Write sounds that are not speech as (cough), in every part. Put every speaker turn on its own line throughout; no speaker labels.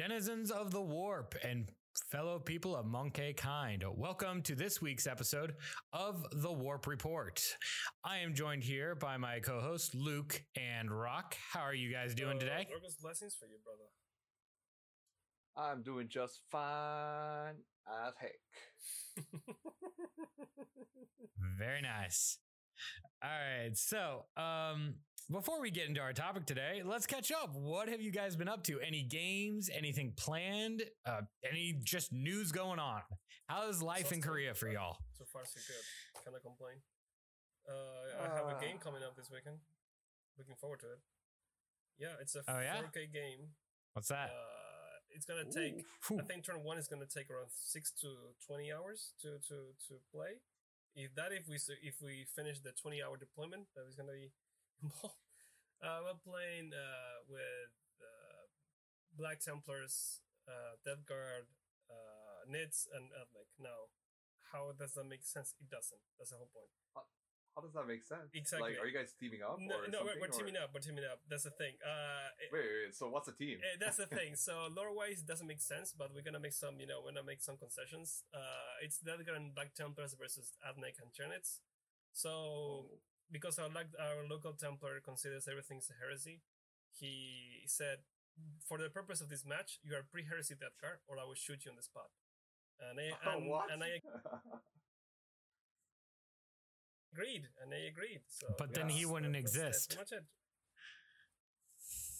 denizens of the warp and fellow people of monkey kind welcome to this week's episode of the warp report. I am joined here by my co-host luke and rock. How are you guys doing
Uh,
today?
Virgo's blessings for you, brother.
I'm doing just fine as heck. (laughs)
very nice all right so um before we get into our topic today, let's catch up. What have you guys been up to? Any games? Anything planned? Uh, any just news going on? How is life in Korea for y'all?
So far, so good. Can I complain. Uh, I have a game
Ah.
coming up this weekend. Looking forward to it. Yeah, it's a
Oh, yeah?
4K game.
What's that?
Uh, it's gonna take.
Ooh.
I think turn one is gonna take around six to twenty hours to to to play. If that, if we if we finish the twenty hour deployment, that is gonna be (laughs) involved. Uh, we're playing uh, with uh, Black Templars, uh, Death Guard, uh, Nids, and Ethnic. Now, how does that make sense? It doesn't. That's the whole point.
How does that make sense?
Exactly.
Like, are you guys teaming up?
No,
or
no, we're, we're teaming up. We're teaming up. That's the thing. Uh,
Wait, wait, wait, so what's the team?
Eh, that's the (laughs) thing. So lore wise, doesn't make sense, but we're gonna make some. You know, we're gonna make some concessions. Uh, it's Death Guard and Black Templars versus AdMech and Chernets. So
Oh.
because our our local Templar considers everything's a heresy, he said, for the purpose of this match, you are pre-heresy Death Guard, or I will shoot you on the spot. And I and, (laughs)
what?
and I (laughs) agreed, and I agreed. So
But then
he
wouldn't exist.
pretty much it.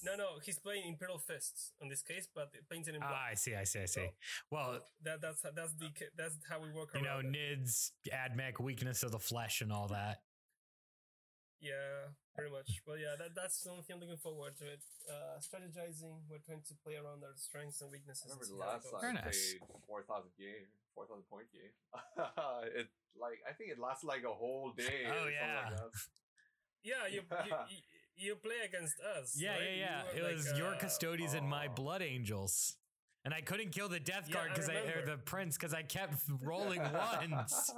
No, no, he's playing Imperial Fists in this case, but painted in black.
Ah, I see, I see, I see.
So,
Well,
that that's that's the that's how we work
you know,
it.
NIDS, AdMech, weakness of the flesh, and all that.
Yeah, pretty much. Well, yeah, that that's the only thing I'm looking forward to it. Uh, strategizing, we're trying to play around our strengths and weaknesses. and
remember the
it
last
goes.
time
Very
I
nice.
played 4,000 game, 4,000 point game. (laughs) it like I think it lasts like a whole day.
Oh,
or
yeah.
Like.
Yeah, you, (laughs) you you you play against us.
Yeah,
right?
yeah, yeah.
were
It
like,
was your
uh,
custodians and my
oh.
blood angels. And I couldn't kill the death
Yeah,
guard
I
because I, or the prince because I kept (laughs) rolling ones.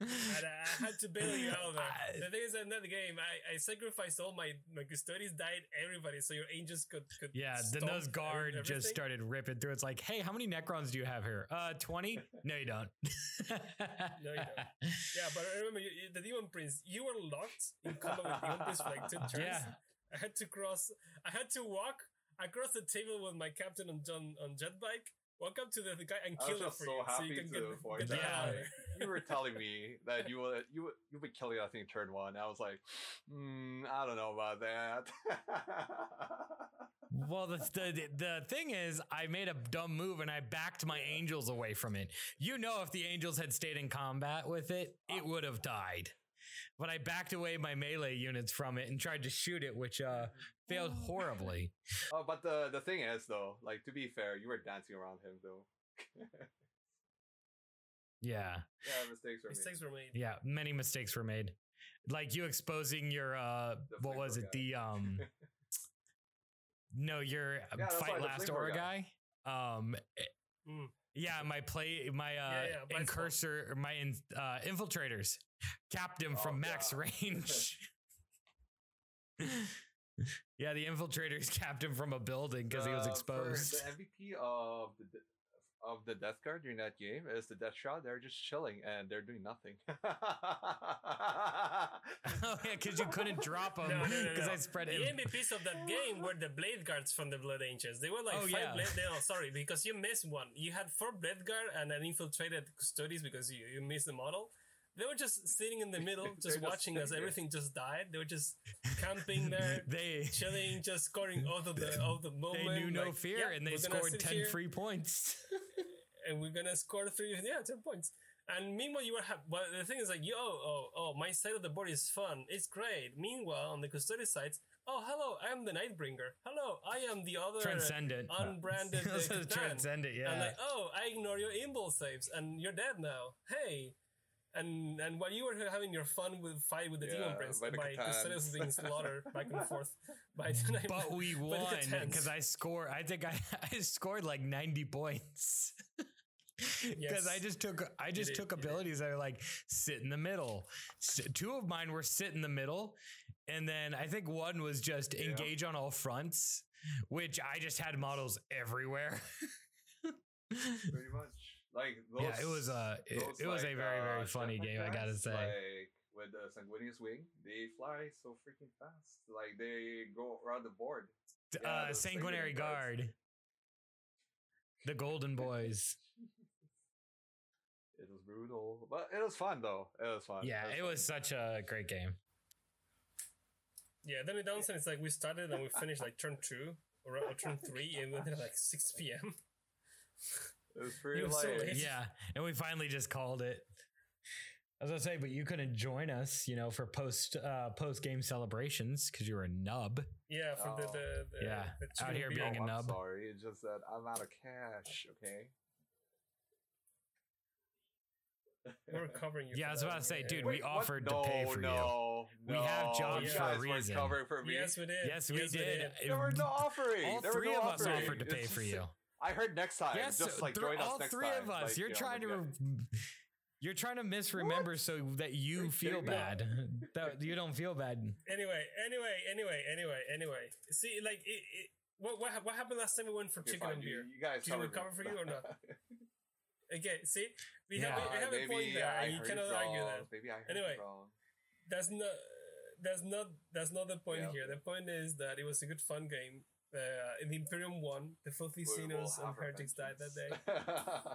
And I had to bail you out.
I-
There. The thing is, in that game, I, I sacrificed all my my custodians, died everybody, so your angels could could.
Yeah, then those guard
everything.
just started ripping through. It's like, hey, how many Necrons do you have here? Uh, 20? No, you don't.
No, you don't. Yeah, but I remember you, you- the demon prince. You were locked in combat with demon prince for like two (laughs) turns.
Yeah.
I had to cross. I had to walk across the table with my captain on John on jet bike. Walk up to the, the guy and kill him for
so
you, so
happy
you can
to
get,
avoid
get the
that.
hell out of
Yeah.
You were telling me that you would you would you would kill it. I think turn one. I was like, mm, I don't know about that. (laughs)
well, the, the the thing is, I made a dumb move and I backed my angels away from it. You know, if the angels had stayed in combat with it, it would have died. But I backed away my melee units from it and tried to shoot it, which uh, failed (laughs) horribly.
oh, but the the thing is though, like to be fair, you were dancing around him though. (laughs)
Yeah.
yeah, mistakes were made.
Mistakes were made.
Yeah, many mistakes were made. Like you exposing your uh
The
what was
flamethrower
it? The um (laughs) no, your uh,
that's
fight
why
last
flamethrower
aura guy.
guy.
Um eh,
Mm.
yeah, my play my uh
Yeah, yeah,
incursor or my in, uh infiltrators capped him from
Oh,
max
God.
range. (laughs) (laughs) yeah, the infiltrators capped him from a building because he was
Uh,
exposed.
The MVP of the de- of the Death Guard during that game is the Death Shroud. They're just chilling and they're doing nothing. (laughs)
oh yeah, because you couldn't drop him
No, no,
because
no, no.
I spread
The
him.
MVPs of that game were the Blade Guards from the Blood Angels. They were like
Oh,
five
yeah.
Blade. No, sorry, because you missed one. You had four Blade Guard and an infiltrated custodies because you, you missed the model. They were just sitting in the middle, (laughs) just
just
watching as
sitting there.
everything just died. They were just camping there, (laughs)
They
chilling, just scoring all of the of the moment.
they knew no
like,
fear
yeah,
and they scored 10
here
free points. (laughs)
and we're gonna score three. Yeah, ten points. And meanwhile, you were ha- well. The thing is, like, yo, oh, oh, my side of the board is fun. It's great. Meanwhile, on the custody side, oh, hello, I am the Nightbringer. Hello, I am the other
Transcendent.
unbranded. uh,
This is
C'tan.
transcendent, yeah.
And like, oh, I ignore your imbol saves, and you're dead now. Hey. And and while you were having your fun with fight with the demon prince,
by the
my C'tans. being slaughtered back and forth (laughs) by the night.
but we won because I scored. I think I, (laughs) I scored like 90 points. Because (laughs)
Yes.
I just took I just
did,
took
you
abilities that are like sit in the middle. S- Two of mine were sit in the middle, and then I think one was just
Yeah.
engage on all fronts. which I just had models everywhere.
Pretty much. Like those,
yeah, it was a it,
those,
it was a very very
uh,
funny
jetpack
game. I gotta say.
Like with the sanguineous wing, they fly so freaking fast. Like they go around the board. yeah,
uh,
those
Sanguinary
Sanguinary guards.
Guard, the Golden (laughs) Boys.
It was brutal, but it was fun though. It was fun.
Yeah, it
fun.
was such a great game.
Yeah, then the downside is like we started and we finished like turn two or, or turn three, and went at like six p.m. (laughs)
It was pretty
was so
late.
late.
Yeah, and we finally just called it. As I was gonna say, but you couldn't join us, you know, for post uh, post game celebrations because you were a nub.
Yeah, for the,
Oh.
the, the
Yeah,
the
out here
beer.
being a
I'm
nub.
sorry. It's just that I'm out of cash. Okay.
We're covering you.
Yeah,
for
I was about to say, dude,
Wait,
we offered
no,
to pay for you.
no,
We have jobs
You
for a
guys weren't
reason.
Covering for me.
Yes, we did.
Yes, we
Yes,
did.
There were no offering.
All
there
three
no
of us offered to pay
It's
for
just-
you. (laughs)
I heard next time.
Yes,
just like
through
join us
all
next
three
time.
of us.
Like,
you're
you know,
trying to. re- You're trying to misremember so that you
Are
feel bad. (laughs) that you don't feel bad.
Anyway, anyway, anyway, anyway, anyway. See, like, it, it, what, what what happened last time we went for
okay,
chicken
fine,
and beer?
you guys
Did we
covered me.
for you or not? (laughs) Okay, see, we
Yeah.
have a, we have a point there,
I
you cannot
it
argue that.
Maybe I heard
Anyway.
wrong.
That's not that's not that's not the point
Yeah,
here. The point is that it was a good fun game. Uh, in the Imperium won. The Filthy sinners and Heretics died that day. (laughs)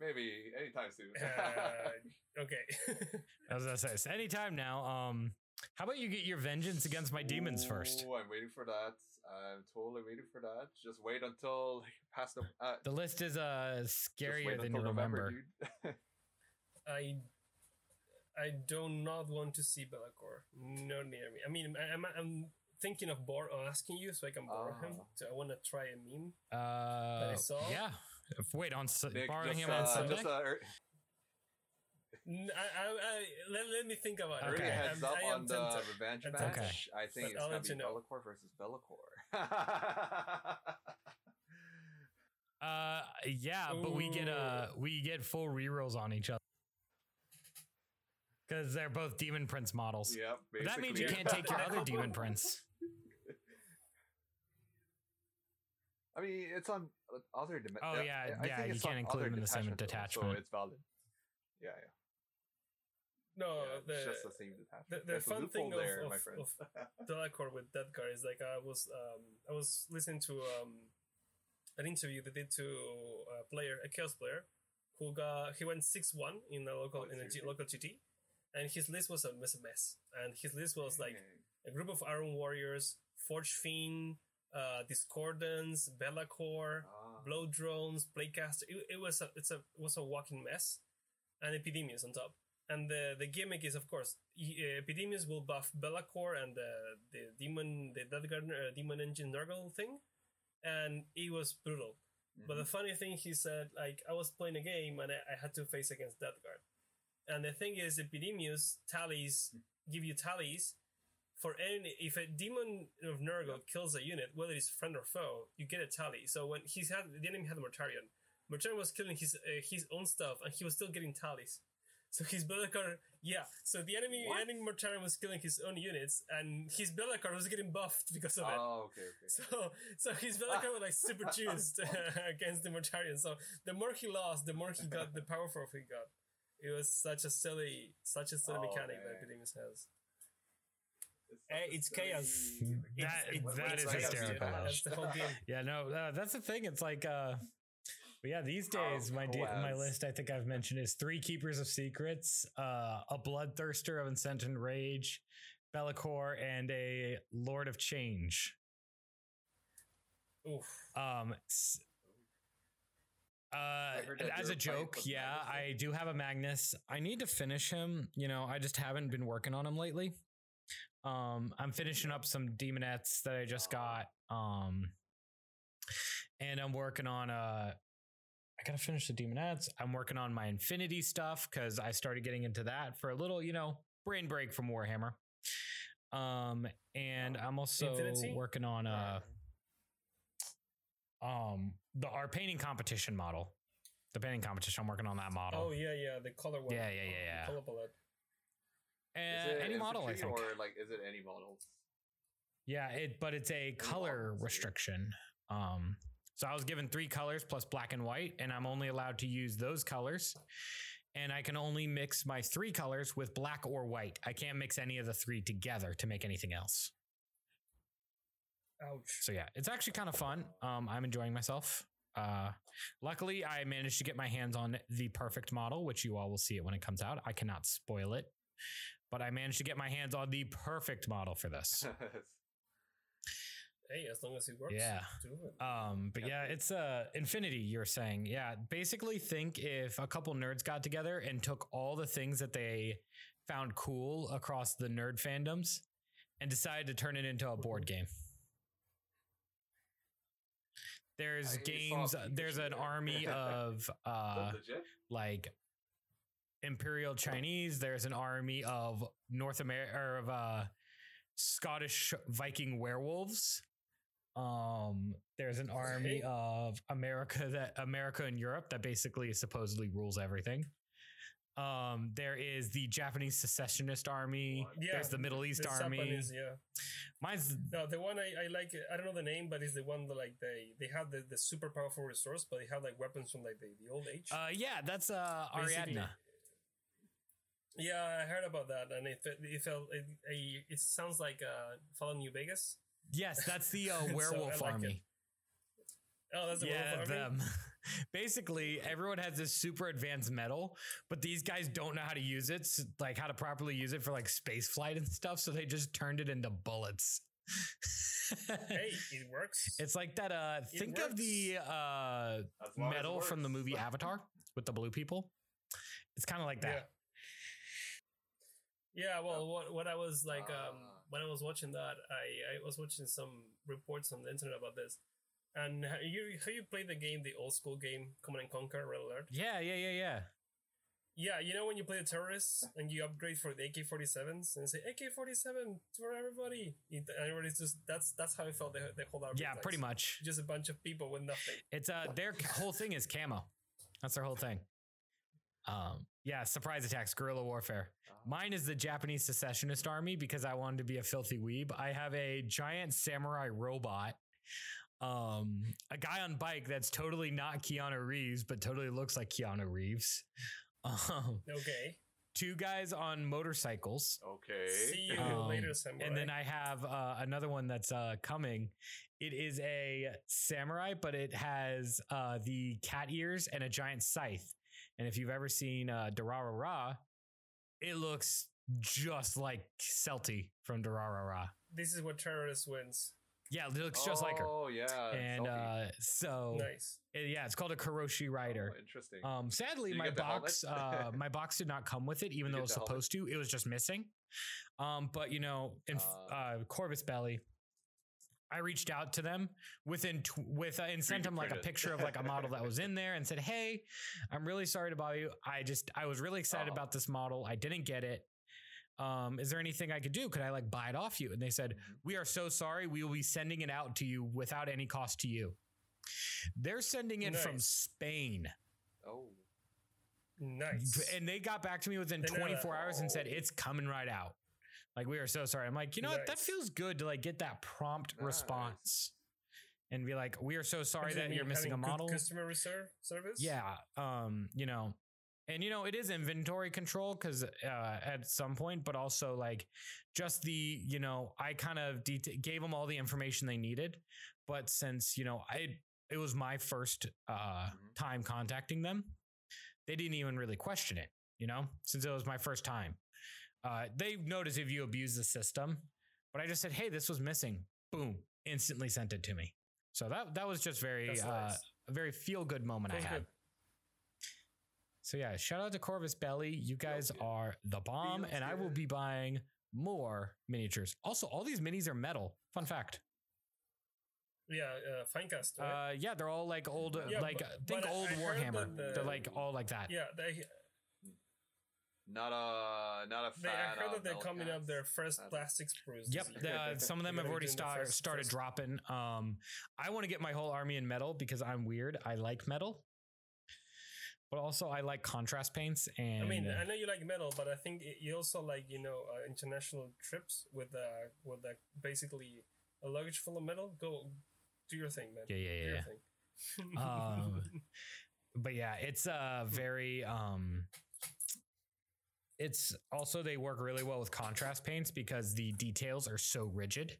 maybe anytime soon.
Uh, (laughs) okay. (laughs)
I was gonna say, so anytime now. Um, how about you get your vengeance against my demons first?
Ooh, I'm waiting for that. I'm totally waiting for that. Just wait until like, past the. Uh,
The list is uh scarier than you
until November,
remember.
dude.
I I do not want to see Be'lakor. No near me. I mean, I, I'm I'm thinking of bor- uh, asking you so I can borrow him.
Ah.
So I want to try a meme.
Uh,
I saw?
yeah. Wait on S-
Nick,
borrowing
just,
him on
uh,
Sunday.
just, uh, er-
N- I, I, I, let, let me think about it.
early
Okay.
heads up
I
on the
tempted.
revenge match.
tempted.
I think
But
it's gonna be
you know.
Be'lakor versus Be'lakor. (laughs)
Uh, yeah, but we get uh we get full rerolls on each other because they're both demon prince models.
yep.
That means you can't take your (laughs) other demon prince.
I mean, it's on uh, other dimensions.
Oh, yeah, yeah, you can't include them in the same detachment.
so it's valid. Yeah, yeah.
No,
yeah
the,
it's just the same detachment.
the, the
There's
fun thing
loophole
of,
there,
of,
my friend.
of Be'lakor with that guy is like I was um I was listening to um an interview they did to a player a chaos player who got he went six one in a local
Oh,
in a G, local GT and his list was a mess a mess and his list was like a group of Iron Warriors Forge Fiend uh Discordance Be'lakor
Ah.
blow drones, Plaguecaster. It, it was a it's a it was a walking mess, and Epidemius on top. And the the gimmick is of course uh, Epidemius will buff Be'lakor and the the demon the Death Garden uh, demon engine Nurgle thing, and it was brutal. But the
Mhm.
funny thing he said like I was playing a game and I, I had to face against Death Guard, and the thing is Epidemius tallies give you tallies. For any, if a demon of Nurgle kills a unit, whether it's friend or foe, you get a tally. So when he's had the enemy had Mortarion, Mortarion was killing his uh, his own stuff, and he was still getting tallies. So his Be'lakor, yeah. So the enemy
What?
enemy Mortarion was killing his own units, and his Be'lakor was getting buffed because of it.
Oh, okay, okay.
So, so his Be'lakor was like super (laughs) juiced against the Mortarion. So the more he lost, the more he got, the powerful he got. It was such a silly, such a silly
Oh,
mechanic
man.
that Epidemius has.
It's,
Eh,
such a
it's chaos.
That-
mechanic. What-
that
what
is
like,
hysterical.
yeah.
That's the whole game. (laughs)
Yeah, no, uh, that's the thing. It's like, uh, but yeah, these days,
Oh,
my de- my list, I think I've mentioned is three keepers of secrets, uh, a bloodthirster of incessant rage, Be'lakor, and a lord of change.
Oof.
Um, s- uh, as a joke, yeah,
Magnus,
I do have a Magnus. I need to finish him. You know, I just haven't been working on him lately. Um, I'm finishing up some demonettes that I just got. Um, and I'm working on uh I gotta finish the demonettes. I'm working on my infinity stuff because I started getting into that for a little, you know, brain break from Warhammer. Um, and I'm also
Infinity?
working on uh um the our painting competition model. The painting competition. I'm working on that model.
Oh yeah, yeah, the color one.
Yeah, yeah, yeah, yeah.
Color.
Is
Uh,
it
any model, I think.
Or like, is it any model?
Yeah, it but it's a color
models.
restriction. Um, so I was given three colors plus black and white, and I'm only allowed to use those colors. And I can only mix my three colors with black or white. I can't mix any of the three together to make anything else.
Ouch.
So yeah, it's actually kind of fun. Um, I'm enjoying myself. Uh, luckily, I managed to get my hands on the perfect model, which you all will see it when it comes out. I cannot spoil it, but I managed to get my hands on the perfect model for this. (laughs)
Hey, as long as it works.
Yeah.
Do it.
Um, but
Yep.
yeah, it's uh infinity. You're saying, yeah. Basically, think if a couple nerds got together and took all the things that they found cool across the nerd fandoms and decided to turn it into a board game. There's games. There's an army (laughs) of uh like Imperial Chinese. There's an army of North America or of uh, Scottish Viking werewolves. Um, there's an army of America that America and Europe that basically supposedly rules everything. Um, there is the Japanese secessionist army.
Yeah,
there's the Middle East
The
army.
Japanese, yeah.
Mine's
No, the one I, I like, I don't know the name, but it's the one that like they they have the, the super powerful resource, but they have like weapons from like the, the old age.
uh yeah, that's uh
Basically,
Ariadna.
Yeah, I heard about that, and it fe- it felt it, it, it sounds like uh Fallout New Vegas.
Yes, that's the uh, (laughs)
So I
werewolf
like it.
army.
Oh, that's the
yeah,
werewolf army?
them. (laughs) Basically, everyone has this super advanced metal, but these guys don't know how to use it, s- like how to properly use it for like space flight and stuff. So they just turned it into bullets. (laughs)
Hey, it works.
It's like that. Uh,
It
think of the uh,
As long as it
metal from the movie Avatar with the blue people. It's kind of like that.
Yeah, well, what what I was like um
Ah.
when I was watching that, I I was watching some reports on the internet about this. And ha- you have you played the game, the old school game, Command and Conquer, Red Alert?
Yeah, yeah, yeah, yeah.
Yeah, you know when you play the terrorists and you upgrade for the AK forty sevens and say AK forty seven for everybody, It- everybody's just that's that's how I felt the, the whole
Yeah, pretty much.
Just a bunch of people with nothing.
It's uh their whole thing is camo. That's their whole thing. Um, yeah, surprise attacks, guerrilla warfare. Mine is the Japanese secessionist army because I wanted to be a filthy weeb. I have a giant samurai robot. Um, a guy on bike that's totally not Keanu Reeves, but totally looks like Keanu Reeves. (laughs) Um,
Okay,
two guys on motorcycles.
Okay.
see you
Um,
later, samurai.
And then I have uh, another one that's uh, coming. It is a samurai, but it has uh, the cat ears and a giant scythe. And if you've ever seen uh, Durarara, it looks just like Celty from Durarara.
this is what terrorist wins.
Yeah, it looks just like her.
Oh yeah.
And uh, so,
Nice.
it- yeah, it's called a Karoshi Rider.
Oh, interesting.
Um, sadly, my box, uh, (laughs) my box did not come with it, even
Did
though it was
the helmet?
supposed to. It was just missing. Um, but you know, in f-
Uh.
uh, Corvus Belli, I reached out to them within tw- with uh, and sent them like a picture of like a model that was in there and said, "Hey, I'm really sorry to bother you. I just I was really excited
Oh.
about this model. I didn't get it. Um, is there anything I could do? Could I like buy it off you?" And they said,
Mhm.
"We are so sorry. We will be sending it out to you without any cost to you." They're sending it from Spain.
oh.
Nice.
And they got back to me within
They
24
that.
hours and said it's coming right out. Like we are so sorry. I'm like, you know what? That feels good to like get that prompt
Nice.
response and be like, we are so sorry that you're missing a model.
Customer reserve service.
Yeah. Um, you know, and you know, it is inventory control because uh, at some point, but also like just the, you know, I kind of det- gave them all the information they needed. But since, you know, I, it was my first uh,
Mhm.
time contacting them, they didn't even really question it, you know, since it was my first time. Uh, they notice if you abuse the system, but I just said, hey, this was missing. Boom, instantly sent it to me. So that that was just very
That's
uh, a very feel good moment
Feels
I had.
good.
So yeah, shout out to Corvus Belli. You guys are the bomb,
Feels
and I will be buying more miniatures. Also, all these minis are metal. Fun fact.
Yeah, uh, Finecast. Right?
Uh, yeah, they're all like old, uh,
Yeah,
like
but-
uh, think
but
old
I
Warhammer.
the-
they're like all like that.
yeah, they,
Not a not a
they
fan.
I heard that they're
metal
coming up their first
Uh,
plastic sprues.
Yep,
year.
uh, some of them have already
be the first-
started
first-
dropping. Um, I want to get my whole army in metal because I'm weird. I like metal, but also I like contrast paints. And
I mean, I know you like metal, but I think it- you also like you know uh, international trips with uh with like basically a luggage full of metal. Go do your thing, man.
Yeah, yeah,
Do
yeah,
your
yeah.
thing.
Um, (laughs) but yeah, it's uh very um it's also they work really well with contrast paints because the details are so rigid.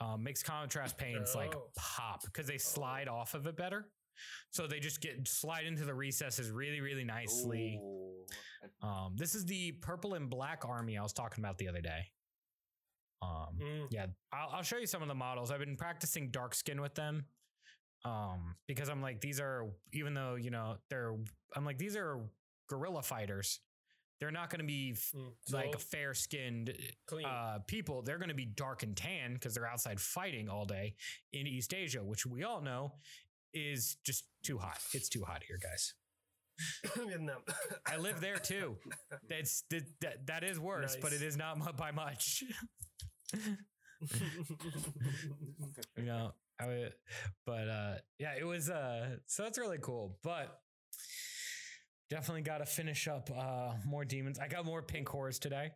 Um, makes contrast paints like
Oh.
pop because they slide off of it better. So they just get slide into the recesses really, really nicely. Um, this is the purple and black army I was talking about the other day. Um,
Mm.
yeah, I'll, I'll show you some of the models. I've been practicing dark skin with them. Um, because I'm like, these are, even though, you know, they're, I'm like, these are guerrilla fighters. They're not going to be
Mm.
like fair skinned uh, people. They're going to be dark and tan because they're outside fighting all day in East Asia, which we all know is just too hot. It's too hot here, guys. (coughs) (coughs) I live there too. That's that, that, that is worse, but it is not by much. (laughs) (laughs) you know, I would, but uh, yeah, it was uh, so that's really cool. But definitely got to finish up uh more demons. I got more pink horrors today.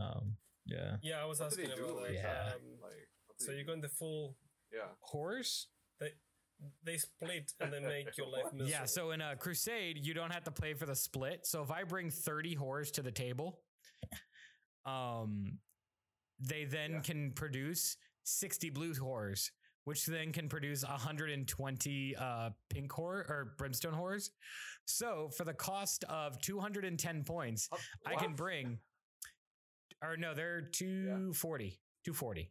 Um, yeah,
yeah, I was
what
asking about
Like,
that.
Yeah.
Um,
like,
so you're going the full.
Yeah.
horrors.
They they split and then make your life (laughs) miserable.
Yeah, so in a crusade, you don't have to play for the split. So if I bring 30 horrors to the table, um they then
Yeah.
can produce 60 blue horrors, which then can produce 120 uh pink horror or brimstone horrors. So for the cost of 210 points,
Huh,
I can bring or no, they're 240. 240.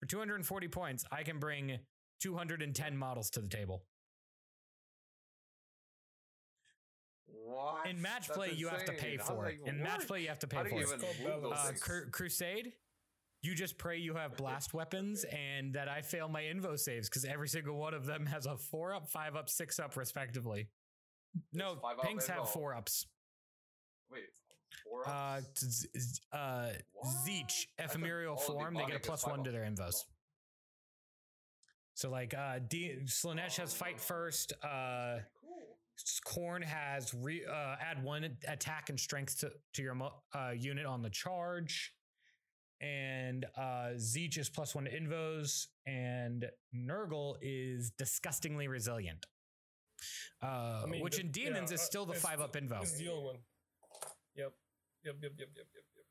For 240 points, I can bring 210 models to the table.
What?
In match
That's
play, you have to pay for it.
even
In match play, you have to pay for it.
even
It's called
move those
balance.
Uh, Crusade, you just pray you have blast weapons and that I fail my invo saves because every single one of them has a four up, five up, six up, respectively. No,
five up
pinks have four ups.
Wait, four
Uh,
ups?
z- uh,
Tzeentch,
ephemeral form, they get a plus one to their invos.
Oh.
So like uh D Slaanesh has fight first, uh
Cool.
Khorne has re, uh, add one attack and strength to, to your mo- uh, unit on the charge. And uh, Tzeentch is plus one to invos, and Nurgle is disgustingly resilient. Uh,
I mean,
which
the-
in demons
yeah,
is
uh,
still the
it's
five up invo.
It's the old one. Yep. Yep, yep, yep, yep, yep, yep.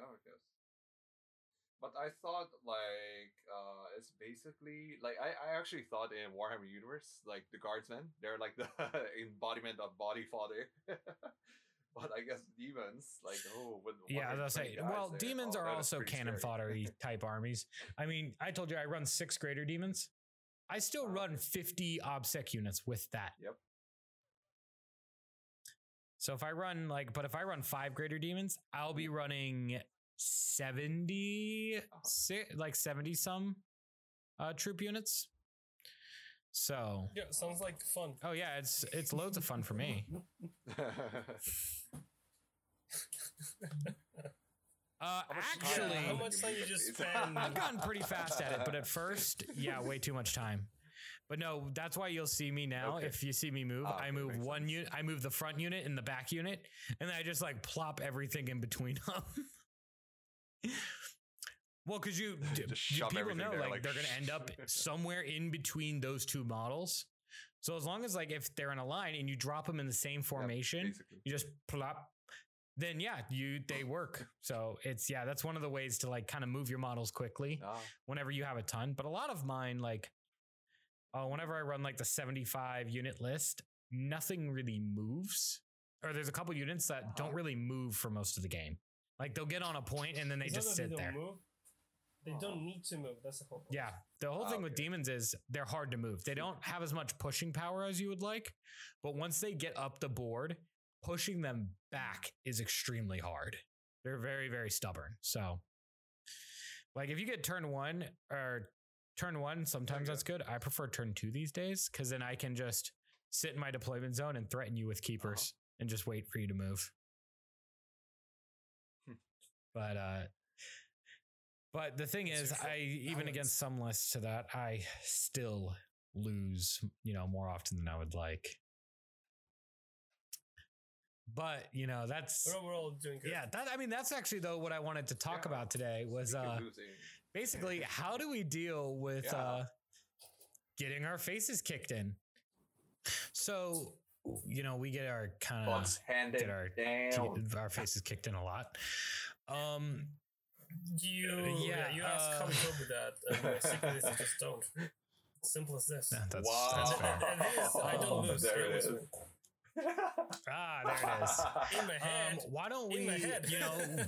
Oh, I guess. But I thought like uh it's basically like I, I actually thought in Warhammer Universe, like the guardsmen, they're like the (laughs) embodiment of body fodder. (laughs) but I guess demons, like oh with
Yeah, I was say. Well, demons
oh,
are also cannon foddery (laughs) type armies. I mean, I told you I run six greater demons. I still
Oh,
run 50 obsec units with that.
Yep.
So if I run like, but if I run five greater demons, I'll be running 70,
Uh-huh.
si- like 70 some uh, troop units. So,
Yeah, sounds like fun.
oh yeah, it's it's loads of fun for me. (laughs) Uh, actually,
how much time you just spend? (laughs)
I've gotten pretty fast at it, but at first, yeah, way too much time. But no, that's why you'll see me now.
Okay.
If you see me move,
Ah,
I move one
sense.
unit, I move the front unit and the back unit, and then I just like plop everything in between them. (laughs) well, because you, (laughs) d-
Just
people know
there,
like,
like,
they're gonna end up (laughs) somewhere in between those two models. So as long as like if they're in a line and you drop them in the same formation,
basically.
you just plop then yeah you they work so it's yeah that's one of the ways to like kind of move your models quickly
Ah,
whenever you have a ton but a lot of mine like uh, whenever i run like the 75 unit list nothing really moves or there's a couple units that don't
Uh-huh.
really move for most of the game like they'll get on a point and then they
It's not
just
that
sit
they don't
there
Move. They
Uh-huh.
don't need to move. That's the whole point.
yeah the whole
Ah,
thing with
okay.
demons is they're hard to move they don't have as much pushing power as you would like but once they get up the board pushing them back is extremely hard they're very very stubborn so like if you get turn one or turn one sometimes that's good i prefer turn two these days because then i can just sit in my deployment zone and threaten you with keepers and just wait for you to move
Hmm.
but uh but the thing is, I even against some lists to that, I still lose, you know, more often than I would like. But you know, that's
But overall, doing good.
yeah. That I mean, that's actually though what I wanted to talk
Yeah.
about today was uh basically, (laughs) how do we deal with
Yeah.
uh, getting our faces kicked in? So, you know, we get our kind of get our
down.
our faces kicked in a lot. Um,
You,
Uh,
yeah,
yeah,
you ask how
uh,
we cope with that, and the (laughs) secret is just don't. Simple as this.
yeah, that's,
wow.
that's fair.
And (laughs) it is, I don't (laughs) lose.
There
I
it
always
is.
Win.
Ah, there it is.
In my head.
Um, why don't we?
in my head.
You know, (laughs)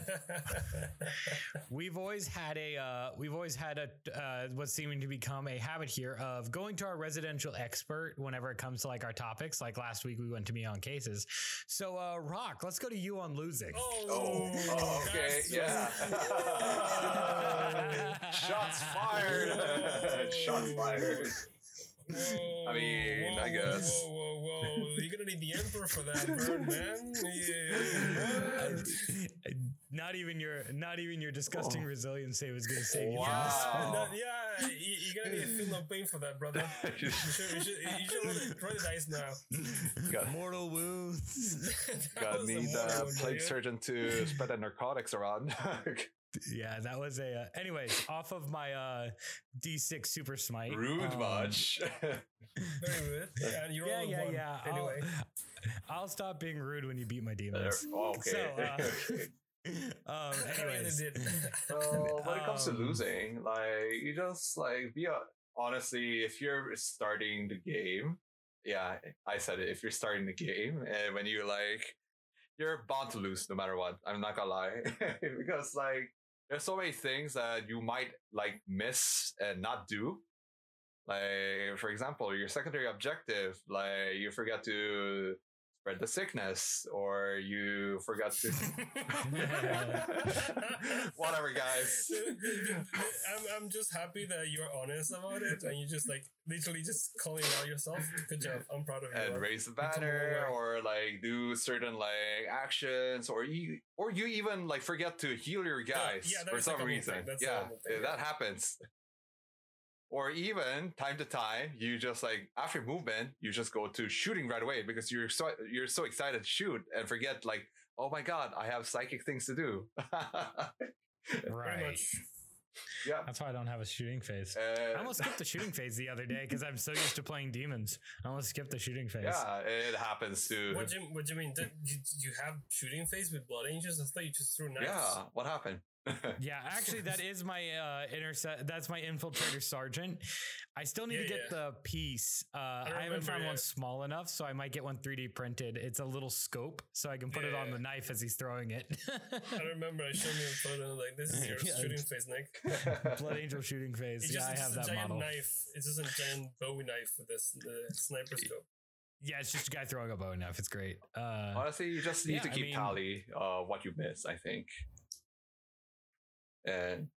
we've always had a uh, we've always had a uh, what's seeming to become a habit here of going to our residential expert whenever it comes to like our topics. Like last week, we went to me on cases. So, uh, Rock, let's go to you on losing.
oh,
Oh, oh, okay, yeah. (laughs) Shots fired. (laughs) Shots fired.
Whoa,
I mean, I guess.
Whoa, whoa, whoa! You're gonna need the emperor for that, (laughs) bird man. Yeah.
Not even your not even your disgusting
Oh.
resilience save is going to save you.
Wow.
from this. (laughs)
Yeah, you, you're gonna need a (laughs) feel no pain for that, brother. You should, you should, you should roll, the- dice now.
Got,
Mortal wounds.
Got
was a
need a plague surgeon to spread the narcotics around.
Yeah, that was a. Uh, anyways, off of my uh D6 super smite.
Rude
um,
much. (laughs)
Very rude. Yeah, and you
Yeah,
rolled
yeah,
one.
yeah. I'll-
Anyway, (laughs)
I'll, stop being rude when you beat my
There-
demons.
okay.
So, (laughs) uh, um, anyways,
did.
So when it comes to
Um,
losing, like you just like be a, honestly, if you're starting the game, yeah, I said it. If you're starting the game and when you like, you're bound to lose no matter what. I'm not gonna lie because like there's so many things that you might like miss and not do. Like for example, your secondary objective, like you forgot to spread the sickness or you forgot to (laughs) (laughs) whatever guys
I'm, I'm just happy that you're honest about it and you just like literally just calling out yourself. Good job. I'm proud of you.
and raise the
come a long
banner or like do certain like actions or you or you even like forget to heal your oh, guys
yeah,
for some
like a whole
reason.
That's
yeah
thing,
yeah, that happens or even time to time you just like after movement you just go to shooting right away because you're so you're so excited to shoot and forget like oh my god i have psychic things to do (laughs)
right.
yeah
That's why I don't have a shooting phase.
Uh,
I almost skipped the shooting phase the other day because I'm so used to playing demons. I almost skipped the shooting phase.
yeah it happens too
What do you, what do you mean? Did, did you have shooting phase with blood angels? I thought you just threw knives.
yeah what happened (laughs)
Yeah, actually, that is my uh intercept. That's my infiltrator sergeant. I still need
Yeah,
to get
yeah.
the piece. Uh, I, haven't
remember
found one small enough, so I might get one 3D printed. It's a little scope, so I can put it on the knife as he's throwing it.
I remember I showed me a photo like this is your (laughs)
Yeah.
shooting phase, Nick. (laughs)
Blood Angel shooting phase.
It's
Yeah,
just,
I have that
giant
model.
knife. It's just a giant Bowie knife with this the sniper scope.
Yeah, it's just a guy throwing a bow knife. It's great. Uh,
Honestly, you just need
Yeah,
to
I
keep
mean-
tally of what you miss, I think. And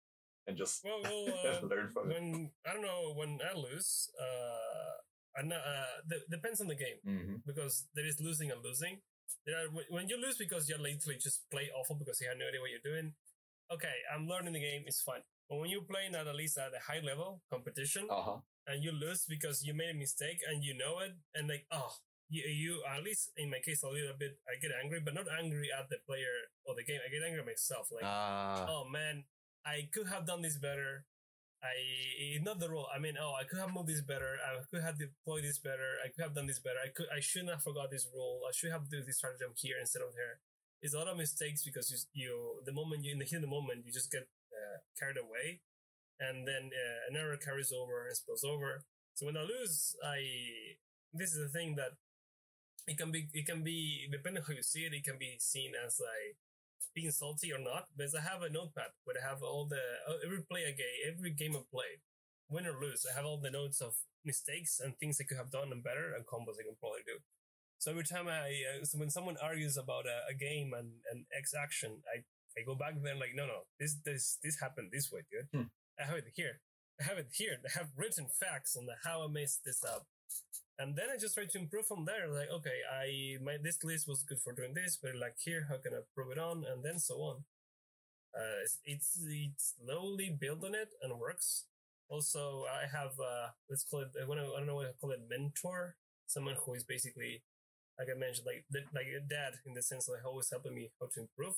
and just
Well, well, (laughs) uh,
learn from it.
when I don't know when I lose, uh, I know, uh, th- depends on the game
hmm
because there is losing and losing. There are when- you lose because you're literally just play awful because you have no idea what you're doing. Okay, I'm learning the game. It's fine. But when you're playing at at least at a high level competition
Uh-huh.
and you lose because you made a mistake and you know it and like oh you, you at least in my case a little bit I get angry but not angry at the player or the game I get angry at myself like
Uh,
oh man, I could have done this better. I not the role. I mean, oh, I could have moved this better. I could have deployed this better. I could have done this better. I could. I shouldn't have forgot this rule. I should have do this stratagem here instead of there. It's a lot of mistakes because you, you the moment you in the heat of the moment you just get uh, carried away, and then uh, an error carries over and spills over. So when I lose, I this is the thing that it can be it can be depending how you see it, it can be seen as like being salty or not, because I have a notepad where I have all the uh, every play I game, every game I play, win or lose, I have all the notes of mistakes and things I could have done and better and combos I can probably do. So every time I, uh, so when someone argues about a, a game and an X action, I, I go back there and like, no, no, this this this happened this way, dude.
Hmm.
I have it here. I have it here. I have written facts on the how I messed this up. And then I just try to improve from there. Like, okay, I my this list was good for doing this, but like here, how can I prove it on? And then so on. Uh, it's, it's slowly build on it and works. Also, I have uh, let's call it I don't know I don't know what I call it mentor, someone who is basically like I mentioned, like the- like a dad in the sense like always helping me how to improve.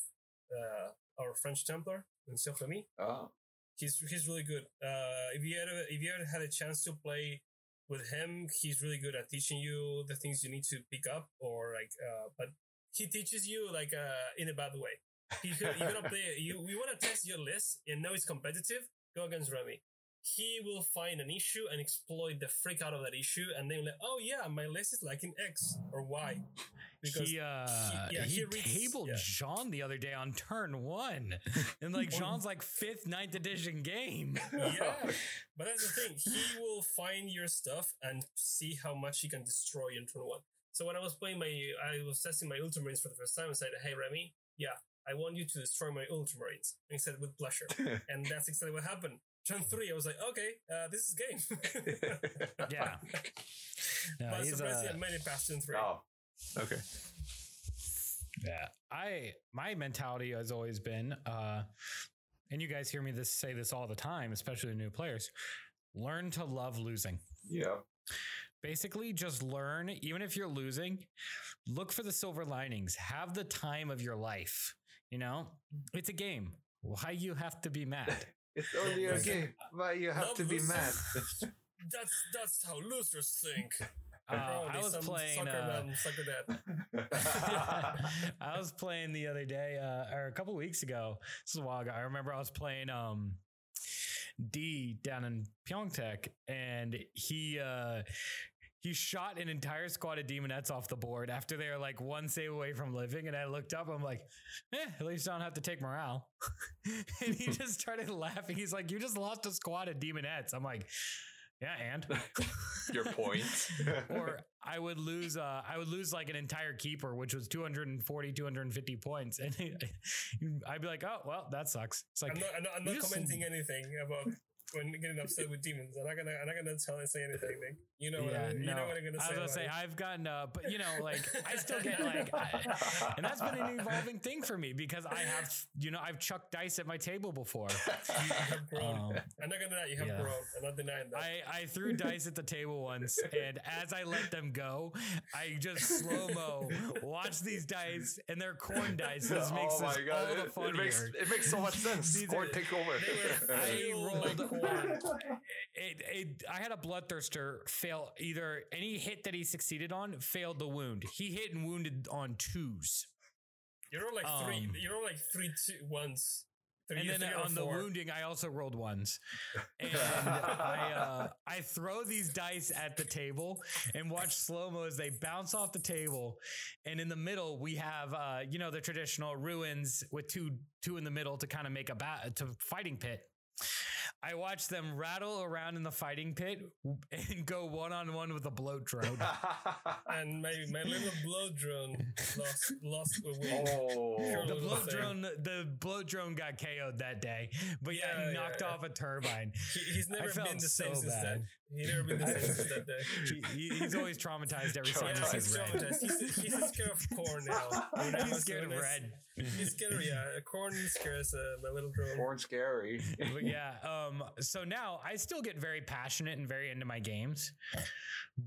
Uh, our French Templar, Monsieur Remy.
oh.
He's he's really good. Uh, if you ever if you ever had a chance to play with him, he's really good at teaching you the things you need to pick up, or like, uh, but he teaches you like uh in a bad way. He, you're gonna (laughs) play. You we want to test your list and know it's competitive. Go against Remy. He will find an issue and exploit the freak out of that issue, and then like, oh yeah, my list is like in X or Y. Because
he uh
he- yeah,
he,
he reads-
tabled
yeah.
Jean the other day on turn one. And like Jean's like fifth, ninth edition game. (laughs)
yeah, but that's the thing. He will find your stuff and see how much he can destroy in turn one. So when I was playing my, I was testing my Ultramarines for the first time. I said, "Hey Remy, yeah, I want you to destroy my Ultramarines." And he said, "With pleasure." (laughs) and that's exactly what happened. Turn three, I was like, "Okay, uh, this is game." (laughs)
Yeah. (laughs) No,
but
he's,
surprisingly,
uh,
I made it past turn three.
oh, okay.
Yeah. I my mentality has always been uh and you guys hear me this say this all the time, especially new players. Learn to love losing.
Yeah.
Basically, just learn, even if you're losing, look for the silver linings. Have the time of your life. You know, it's a game. Why you have to be mad?
It's only a
Like-
game. Why you have
Love
to be
losing.
mad? (laughs)
That's that's how losers think. (laughs)
Uh, I was
some
playing.
Sucker
Uh,
man, sucker dad. (laughs)
I was playing the other day, uh, or a couple weeks ago. This is a while ago. I remember I was playing um, D down in Pyeongtaek, and he uh, he shot an entire squad of demonettes off the board after they were like one save away from living. And I looked up, I'm like, eh, at least I don't have to take morale. (laughs) and he just started laughing. He's like, you just lost a squad of demonettes. I'm like, yeah, and (laughs)
Your point. (laughs)
or I would lose uh I would lose like an entire keeper which was 240 250 points and I'd be like oh well that sucks it's like
I'm not, I'm not, I'm
you
not
just-
commenting anything about when getting upset with demons. I'm not gonna, I'm not gonna tell and say anything. Nick. You know, what
yeah,
I, you
no.
know what I'm gonna
I
say.
was gonna say
it.
I've gotten uh but you know like I still get (laughs) like I, and that's been an evolving thing for me because I have you know I've chucked dice at my table before (laughs)
you have grown.
Um,
I'm not gonna lie, you have
yeah.
grown. I'm not denying that.
I, I threw dice at the table once, and as I let them go, I just slow mo watch these dice, and they're Khorne dice. This makes
oh my
this
god,
all the
it,
funnier.
it makes it makes so much sense.
These
Court
are-
take over.
I rolled-
Khorne. (laughs)
it, it, I had a bloodthirster fail either any hit that he succeeded on failed the wound. He hit and wounded on twos,
You roll like three.
Um,
You roll like three two ones. Three,
and then
three
on the wounding, I also rolled ones. (laughs) And I uh, I throw these dice at the table and watch slow mo as they bounce off the table. And in the middle, we have uh, you know the traditional ruins with two two in the middle to kind of make a bat to fighting pit. I watched them rattle around in the fighting pit and go one on one with a bloat drone. (laughs)
and my my little blow drone lost lost a win.
oh,
Sure.
The
little
bloat
thing.
drone, the bloat drone got KO'd that day, but yeah,
Yeah,
he knocked
yeah.
off a turbine.
He, he's never been the same
so
since
bad.
then. He's never been the same since that day. (laughs)
He, he- he's always traumatized every time
Yeah,
he
he's
sees red.
traumatized. He's, he's scared of Khorne now. (laughs) When I
He's
was
scared of
doing
red.
He's scared (laughs) of yeah. Khorne scares uh, my little drone.
Khorne scary.
But yeah, um, so now I still get very passionate and very into my games,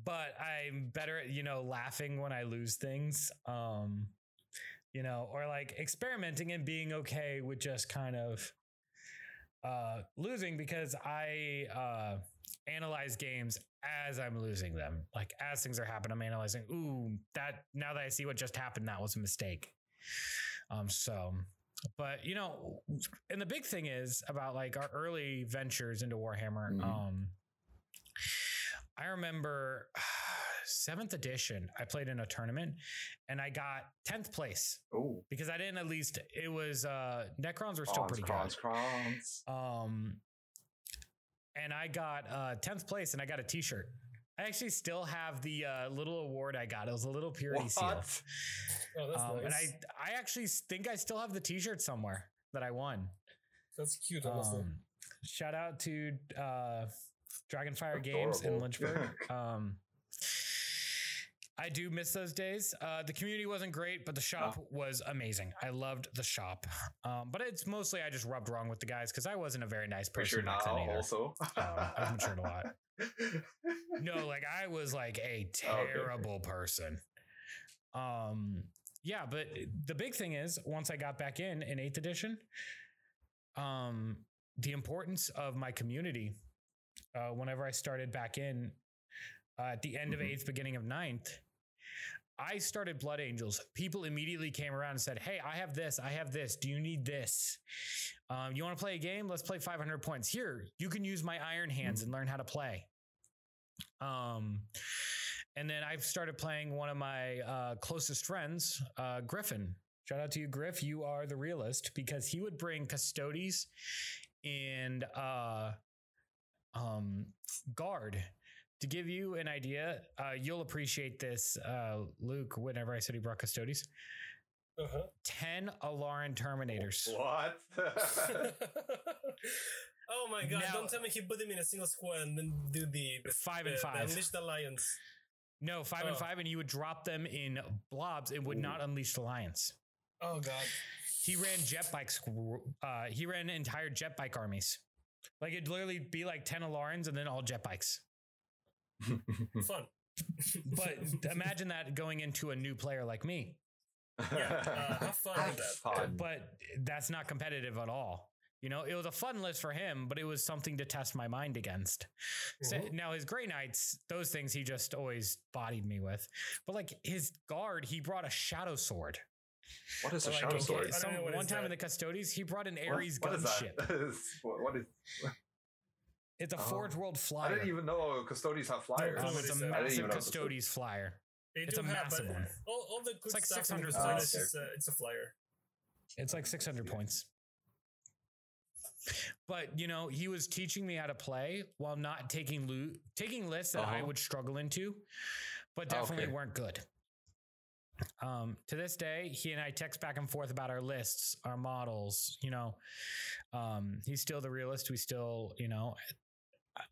but I'm better at, you know, laughing when I lose things. Um, you know, or like experimenting and being okay with just kind of uh losing because I uh analyze games as I'm losing them. Like as things are happening, I'm analyzing, ooh, that now that I see what just happened, that was a mistake. Um, so but you know, and the big thing is about like our early ventures into Warhammer.
Mhm.
Um, I remember (sighs) seventh edition. I played in a tournament and I got tenth place
Oh,
because I didn't at least. It was uh, Necrons were still
crons,
pretty
crons,
good.
crons.
Um, and I got uh tenth place and I got a T-shirt. I actually still have the uh, little award I got. It was a little purity seal.
Oh, that's
Um,
nice.
And I, I actually think I still have the T-shirt somewhere that I won.
that's cute.
Um, shout out to uh, Dragonfire Games in Lynchburg. (laughs) Um, I do miss those days. Uh, the community wasn't great, but the shop was amazing. I loved the shop. Um, but it's mostly I just rubbed wrong with the guys because I wasn't a very nice person
sure
back
now
then
also.
Um, I've matured a lot. (laughs) No, like I was like a
okay.
terrible person. Um, yeah, but the big thing is once I got back in in eighth edition, um, the importance of my community. Uh, whenever I started back in uh, at the end of
Mhm.
eighth, beginning of ninth, I started Blood Angels. People immediately came around and said, "Hey, I have this. I have this. Do you need this? Um, you want to play a game? Let's play 500 points. Here, you can use my Iron Hands and learn how to play." Um, and then I've started playing one of my uh, closest friends, uh, Griffin. Shout out to you, Griff. You are the realist because he would bring Custodes and uh, um, Guard. To give you an idea, uh, you'll appreciate this, uh, Luke, whenever I said he brought Custodes.
Uh-huh.
10 Allarus Terminators.
What? (laughs)
oh my god!
Now-
Don't tell me he put them in a single squad and then do the, the
Five and
the- the
five.
Unleash the lions.
No, five and
Oh.
five, and he would drop them in blobs and would not unleash the lions.
Oh god!
He ran jet bikes. Uh, he ran entire jet bike armies. Like it'd literally be like 10 Alarans and then all jet bikes.
Fun. (laughs)
But imagine that going into a new player like me.
Yeah, uh, have fun with that.
Fun.
But that's not competitive at all. You know, it was a fun list for him, but it was something to test my mind against. So-
Mhm.
now his Grey Knights, those things he just always bodied me with. But like his guard, he brought a shadow sword.
What is a
Like,
shadow
okay,
sword?
Some- one
is
time in the Custodes, he brought an
What-
Ares
what is that?
gunship.
That is- what- what is?
It's a
Oh.
Forge World flyer.
I didn't even know custodians have flyers.
Um, it's a
that? I
didn't
massive
even know
Custodes flyer.
They
It's a
have,
massive one.
All, all the good
like
stuff from
600
Custodes
points.
is a, it's a flyer.
It's like 600 points. But you know, he was teaching me how to play while not taking loot, taking lists that I
Uh-huh.
would struggle into, but
Oh,
definitely
okay.
weren't good. Um, to this day, he and I text back and forth about our lists, our models. You know, um, he's still the realist. We still, you know,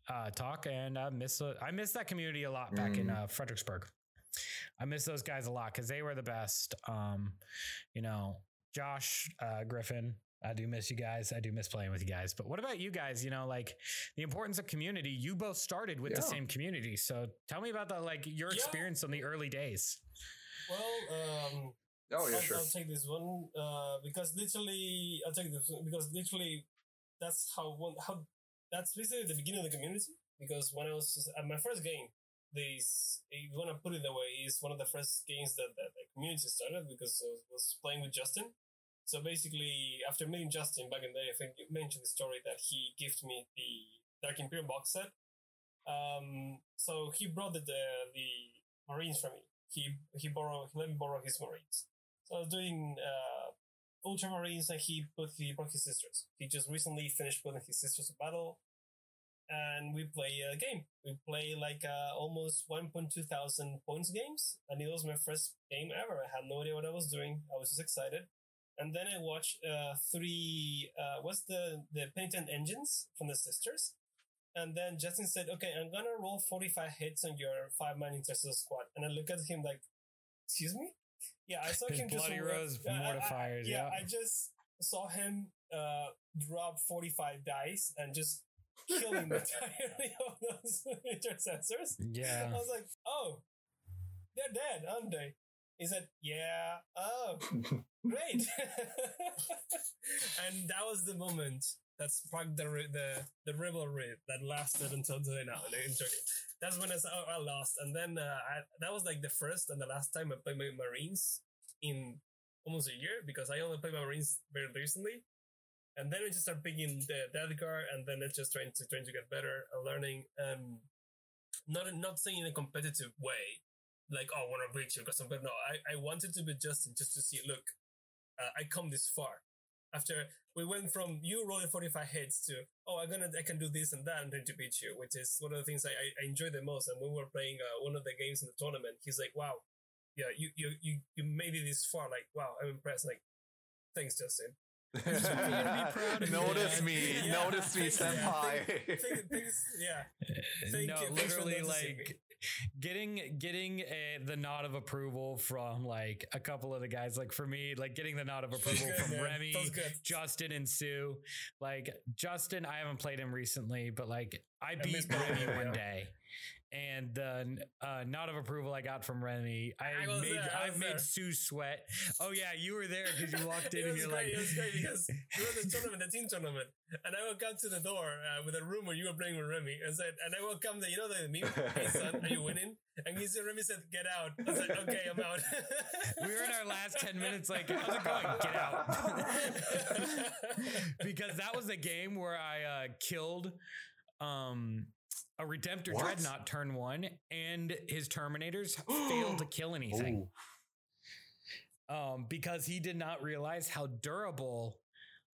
uh, talk, and I miss uh, I miss that community a lot back in
Mm.
uh, Fredericksburg. I miss those guys a lot because they were the best. Um, you know, Josh uh, Griffin. I do miss you guys. I do miss playing with you guys. But what about you guys? You know, like the importance of community. You both started with the same community, so tell me about the like your
Yeah.
experience in the early days.
Well, um,
Oh yeah,
I'll,
sure.
I'll take this one uh, because literally, I'll take this because literally, that's how one how that's basically the beginning of the community. Because when I was at my first game, this if you want to put it that way, is one of the first games that, that the community started because I was playing with Justin. So basically, after meeting Justin back in the day, I think you mentioned the story that he gifted me the Dark Imperium box set. Um, so he brought the, the the Marines for me. He he borrowed he let me borrow his Marines. So I was doing uh, Ultramarines, and he put he brought his sisters. He just recently finished putting his sisters to battle, and we play a game. We play like uh, almost 1.2 thousand points games, and it was my first game ever. I had no idea what I was doing. I was just excited. And then I watched uh, three. Uh, what's the the penitent engines from the sisters? And then Justin said, "Okay, I'm gonna roll 45 hits on your five man intercessor squad." And I look at him like, "Excuse me." Yeah, I saw
His
him
Bloody Rose
I- I- I- yeah,
yeah.
I just saw him uh, drop 45 dice and just killing the (laughs) entirety (laughs) of those intercessors.
Yeah, I
was like, "Oh, they're dead, aren't they?" He said, "Yeah." Oh, great! (laughs) and that was the moment that sparked the the the rivalry that lasted until today now. That's when I "Oh, I lost," and then uh, I, that was like the first and the last time I played my Marines in almost a year because I only played my Marines very recently. And then I just started picking the Death Guard, and then it's just trying to trying to get better and learning. Um, not not saying in a competitive way, like oh, I want to reach you because I'm good. No, I, I wanted to be Justin just to see. Look, uh, I come this far. After we went from you rolling 45 hits to oh, I'm gonna I can do this and that and then to beat you, which is one of the things I, I, I enjoy the most. And when we were playing uh, one of the games in the tournament, he's like, wow, yeah, you you you you made it this far. Like wow, I'm impressed. Like thanks, Justin.
Just you to be proud of. (laughs)
Notice me,
Yeah.
notice me, senpai.
Yeah. Uh, Thank
no,
you. Thanks for
literally, like getting getting a, the nod of approval from like a couple of the guys. Like for me, like getting the nod of approval
Good,
from
man.
Remy, Justin, and Sue. Like Justin, I haven't played him recently, but like I
miss
beat Remy one day, and the uh, nod of approval I got from Remy, I,
I
made
there, I
I
was
made
there.
Sue sweat. Oh yeah, you were there because you walked (laughs) in and you're
great.
like,
it was great because it was a tournament, the team tournament, and I would come to the door uh, with a room where you were playing with Remy, and said, and I would come there. You know the meme, (laughs) hey son, are you winning? And he said, Remy said, get out. I was like, okay, I'm out. (laughs)
we were in our last ten minutes. Like, how's it going? Get out. because that was the game where I uh, killed um, a Redemptor
What?
Dreadnought turn one, and his Terminators (gasps) failed to kill anything. um, because he did not realize how durable,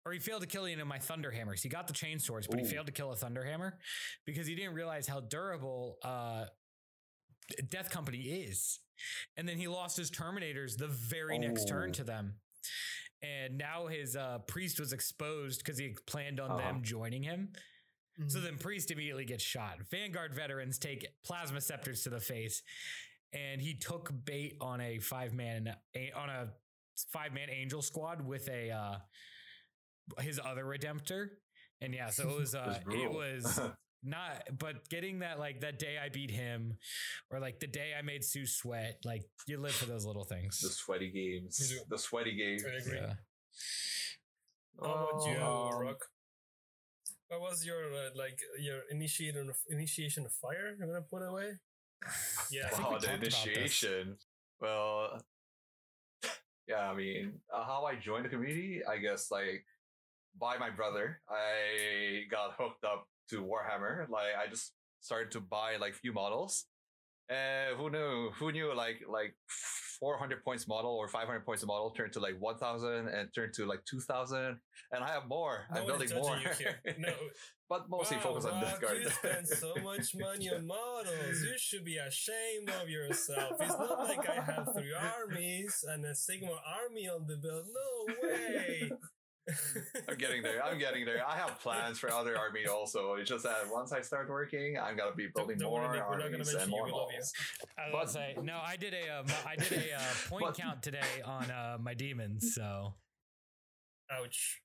or he failed to kill any of my Thunder Hammers. He got the chain swords, but he failed to kill a Thunder Hammer because he didn't realize how durable uh, Death Company is. And then he lost his Terminators the very next turn
Oh.
to them. And now his uh, priest was exposed because he planned on
Uh-huh.
them joining him.
Mm-hmm.
So then priest immediately gets shot. Vanguard veterans take plasma scepters to the face, and he took bait on a five man on a five man angel squad with a uh, his other redemptor. And yeah, so it was (laughs) uh, it was (laughs) not but getting that like that day I beat him or like the day I made Sue sweat, like you live for those little things.
the sweaty games. The sweaty games.
I agree.
Yeah.
How about you,
Um,
Rock? What was your uh, like your initiation of initiation of fire? You're gonna put it away? (sighs) Yeah,
I we
Oh, the
talked about this.
initiation. Well, (sighs) yeah, I mean, uh, how I joined the community, I guess, like, by my brother, I got hooked up to Warhammer. Like, I just started to buy, like, few models. And who knew, who knew, like, like 400 points model or 500 points model turned to, like, 1,000 and turned to, like, 2,000. And I have more.
no
I'm building more. (laughs)
No,
but mostly
Wow,
focus on
Rock,
Death
You spend so (laughs) much money on models. You should be ashamed of yourself. It's not like I have three armies and a Sigmar army on the build. No way. (laughs)
I'm getting there. I'm getting there. I have plans for other army also. It's just that once I start working, I'm gonna be building
don't
more
worry, Nick, we're not gonna
armies and more
We
models.
I was
But-
gonna say no. I did a uh, mo- I did a uh, (laughs) point
But-
count today on uh, my demons. So
Ouch.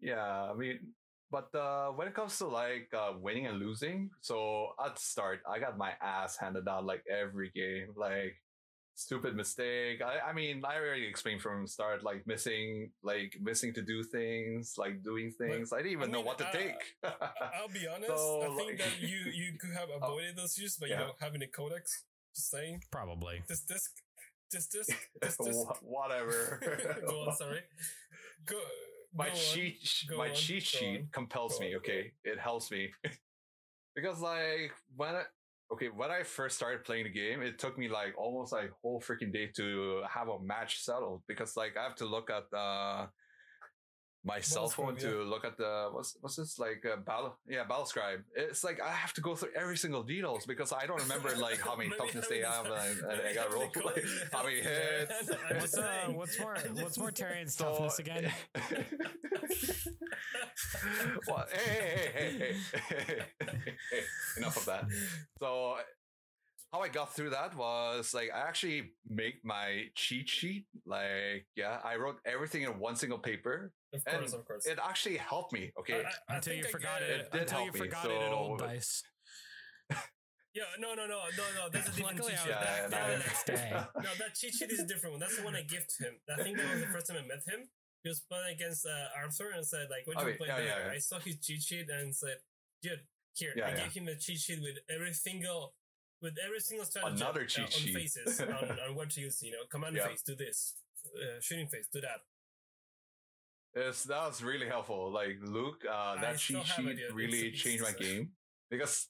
Yeah, I mean, but uh, when it comes to like uh, winning and losing, so at the start, I got my ass handed down like every game. Like stupid mistake. I, I mean, I already explained from start, like missing, like missing to do things, like doing things. I didn't even
I
know what to
uh,
take. (laughs)
I'll be honest.
So,
I think
like-
that you you could have (laughs) avoided those issues by you
yeah.
know having a codex. Just saying.
probably.
This disc. This disc. (laughs) This disc.
Wha- Whatever.
go on. Sorry. Go.
my
go
cheat sh-
Go
my
on,
cheat sheet compels
go
me
on,
okay it helps me because like when I, okay when i first started playing the game it took me like almost like a whole freaking day to have a match settled because like i have to look at uh my cell phone
Battlescribe,
to look at the what's what's this like uh, battle yeah battle scribe it's like i have to go through every single details because i don't remember (laughs) like how many toughness they
having
have and, and i
maybe
got
having
roll like, how many (laughs) hits?
What's uh, what's more what's Mortarion's (laughs)
So-
toughness again?
well, hey, hey, hey, hey, hey, hey, hey, enough of that. So, how I got through that was like I actually make my cheat sheet. Like, yeah, I wrote everything in one single paper.
Of
And
course, of course.
It actually helped me. Okay,
I- I
until you
I
forgot
get
it,
It did
until you
help me,
forgot it at old
so-
dice. (laughs)
Yeah, no, no, no, no, no. That's a different
Luckily,
cheat
I
sheet.
was
Yeah,
That-
back
no,
there the
that-
next day. (laughs)
no, that cheat sheet is a different one. That's the one I gave to him. I think that was the first time I met him. He was playing against uh, Arthur and said, like, what
Oh,
you play
yeah, yeah, yeah.
I saw his cheat sheet and said, dude, here.
Yeah,
I
yeah.
gave him a cheat sheet with every single, with every single strategy.
Another
uh,
cheat
on
sheet.
faces, on, on what to use, you know, command
Yeah.
face, do this. Uh, shooting face, do that.
it's, that was really helpful. Like Luke, uh, that
still
cheat sheet really
It's-
changed my game because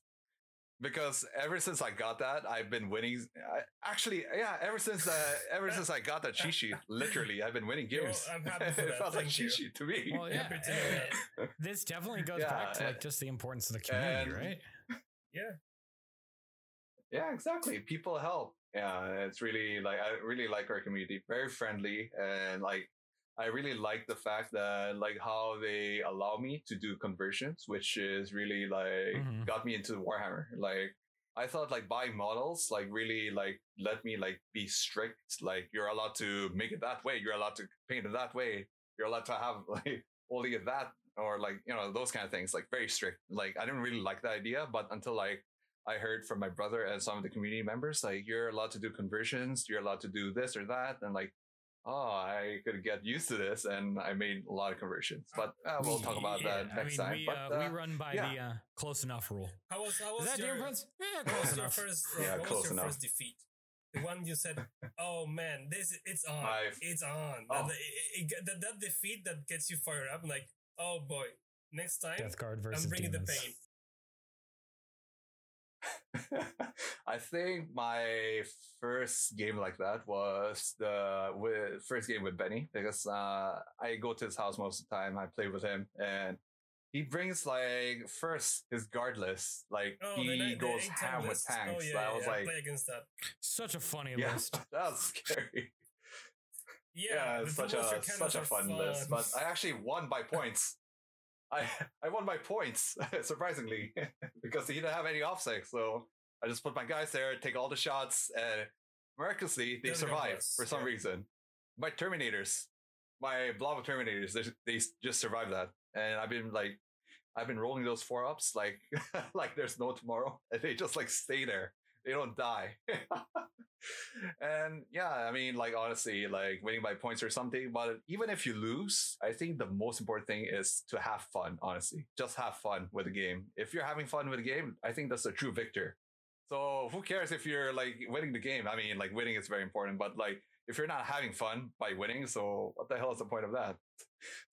because ever since I got that, I've been winning. I, actually, yeah, ever since uh, ever since I got that cheat sheet, (laughs) literally, I've been winning
Yo,
games.
I'm happy for (laughs)
it
that.
felt like
Thank
cheat sheet to me.
Well, yeah,
Happy to know that.
this definitely goes
Yeah,
back to like just the importance of the community,
and-
right?
yeah, exactly. People help. Yeah, it's really like I really like our community. Very friendly and like I really like the fact that like how they allow me to do conversions, which is really like
Mhm.
got me into Warhammer. Like I thought like buying models like really like let me like be strict. Like you're allowed to make it that way. You're allowed to paint it that way. You're allowed to have (laughs) like only that or like you know those kind of things like very strict like i didn't really like the idea but until like i heard from my brother and some of the community members like you're allowed to do conversions you're allowed to do this or that and like oh i could get used to this and i made a lot of conversions but uh, we'll talk about that next
I mean,
time
We,
but
uh, we
uh,
run by
yeah.
the uh, close enough rule.
How was how was
Is that
your,
difference? Yeah, (laughs) close enough.
first uh,
Yeah,
what
close
was your
enough.
first defeat? The one you said, "Oh man, this it's on,
My-
it's on."
Oh.
That, it- it- that, that defeat that gets you fired up, like, oh boy, next time
Death Guard versus
I'm bringing
demons.
the pain. (laughs)
I think my first game like that was the with, first game with Benny because uh, I go to his house most of the time. I play with him, and he brings like first his guard list. Like
Oh,
he
night- the
goes ham
time
with
list.
tanks.
Oh, yeah,
I was
yeah,
like,
play against that.
Such a funny
yeah,
list. (laughs)
that's scary.
Yeah,
Yeah, it's such a such a
are
fun list. But I actually won by points. I (laughs) I won by points (laughs) surprisingly (laughs) because he didn't have any offset. So I just put my guys there, take all the shots, and miraculously they survive for some
yeah.
reason. My Terminators, my blob of Terminators, they, they just survived that, and I've been like. I've been rolling those four ups like like there's no tomorrow, and they just like stay there. They don't die. (laughs) and yeah, I mean, like honestly, like winning by points or something. But even if you lose, I think the most important thing is to have fun. Honestly, just have fun with the game. If you're having fun with the game, I think that's a true victor. So who cares if you're like winning the game? I mean, like winning is very important, but like if you're not having fun by winning, so what the hell is the point of that?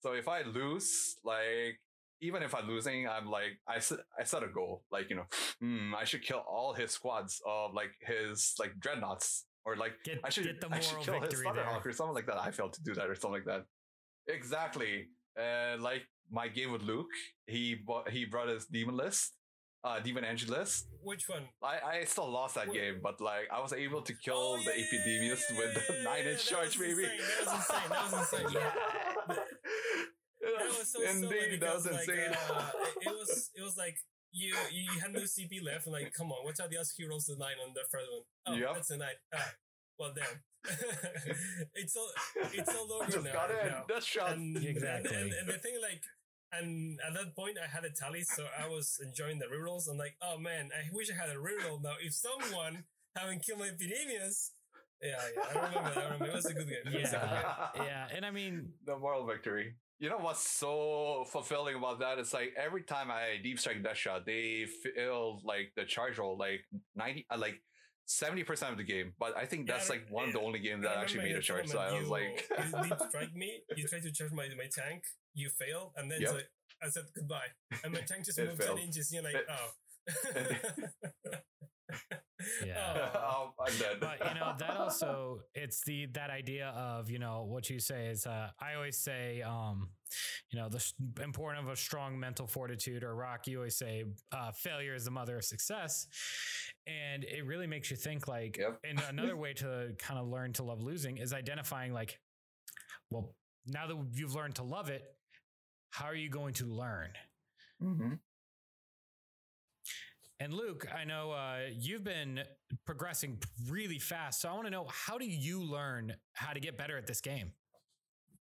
So if I lose, like even if I'm losing, I'm like I set I set a goal, like you know, hmm, I should kill all his squads of like his like dreadnoughts, or like
Get,
I should
get the
I should
moral
kill his. Thunderhawk or something like that. I failed to do that or something like that. Exactly, and like my game with Luke, he bought, he brought his demon list, uh, demon engine list.
Which one?
I, I still lost that
Wh-
game, but like I was able to kill
Oh,
the
yeah, yeah,
Epidemius
yeah,
with the
yeah,
nine
yeah,
inch charge, baby.
insane, that was insane, that was insane, (laughs) yeah. That (laughs) was so
Indeed,
silly
that was
because, like,
insane.
uh, (laughs) it, it was it was like you you had no CP left, and like, come on, watch out the other heroes the nine on the first one. Oh,
Yep.
that's a nine. Ah, well, damn. (laughs) it's all it's all over
just
now.
got in.
now.
That's shot.
And,
Exactly.
And, and the thing, like, and at that point, I had a tally, so I was enjoying the rerolls. I'm like, oh man, I wish I had a reroll now. If someone having killed my Epidemius, yeah, yeah, I remember. I remember. It was a good game. It was a good game.
Yeah, and I mean,
the moral victory. You know what's so fulfilling about that? It's like every time I deep strike that shot, they feel like the charge roll like ninety, uh, like seventy percent of the game. But I think that's
re-
like one of the only games
I
that actually made a charge. So I was like,
you deep (laughs) strike me. You try to charge my, my tank. You fail, and then
Yep.
I said goodbye, and my tank just
It
moved
failed.
ten inches. You're like,
It-
oh. (laughs) (laughs) (laughs)
Yeah.
Oh. (laughs)
I'm dead.
but you know that (laughs) also it's the that idea of you know what you say is uh, i always say um you know the s- importance of a strong mental fortitude or rock you always say uh, failure is the mother of success and it really makes you think like
Yep.
and another way to kind of learn to love losing is identifying like well now that you've learned to love it how are you going to learn
Mhm.
And Luke, I know uh, you've been progressing really fast. So I want to know how do you learn how to get better at this game?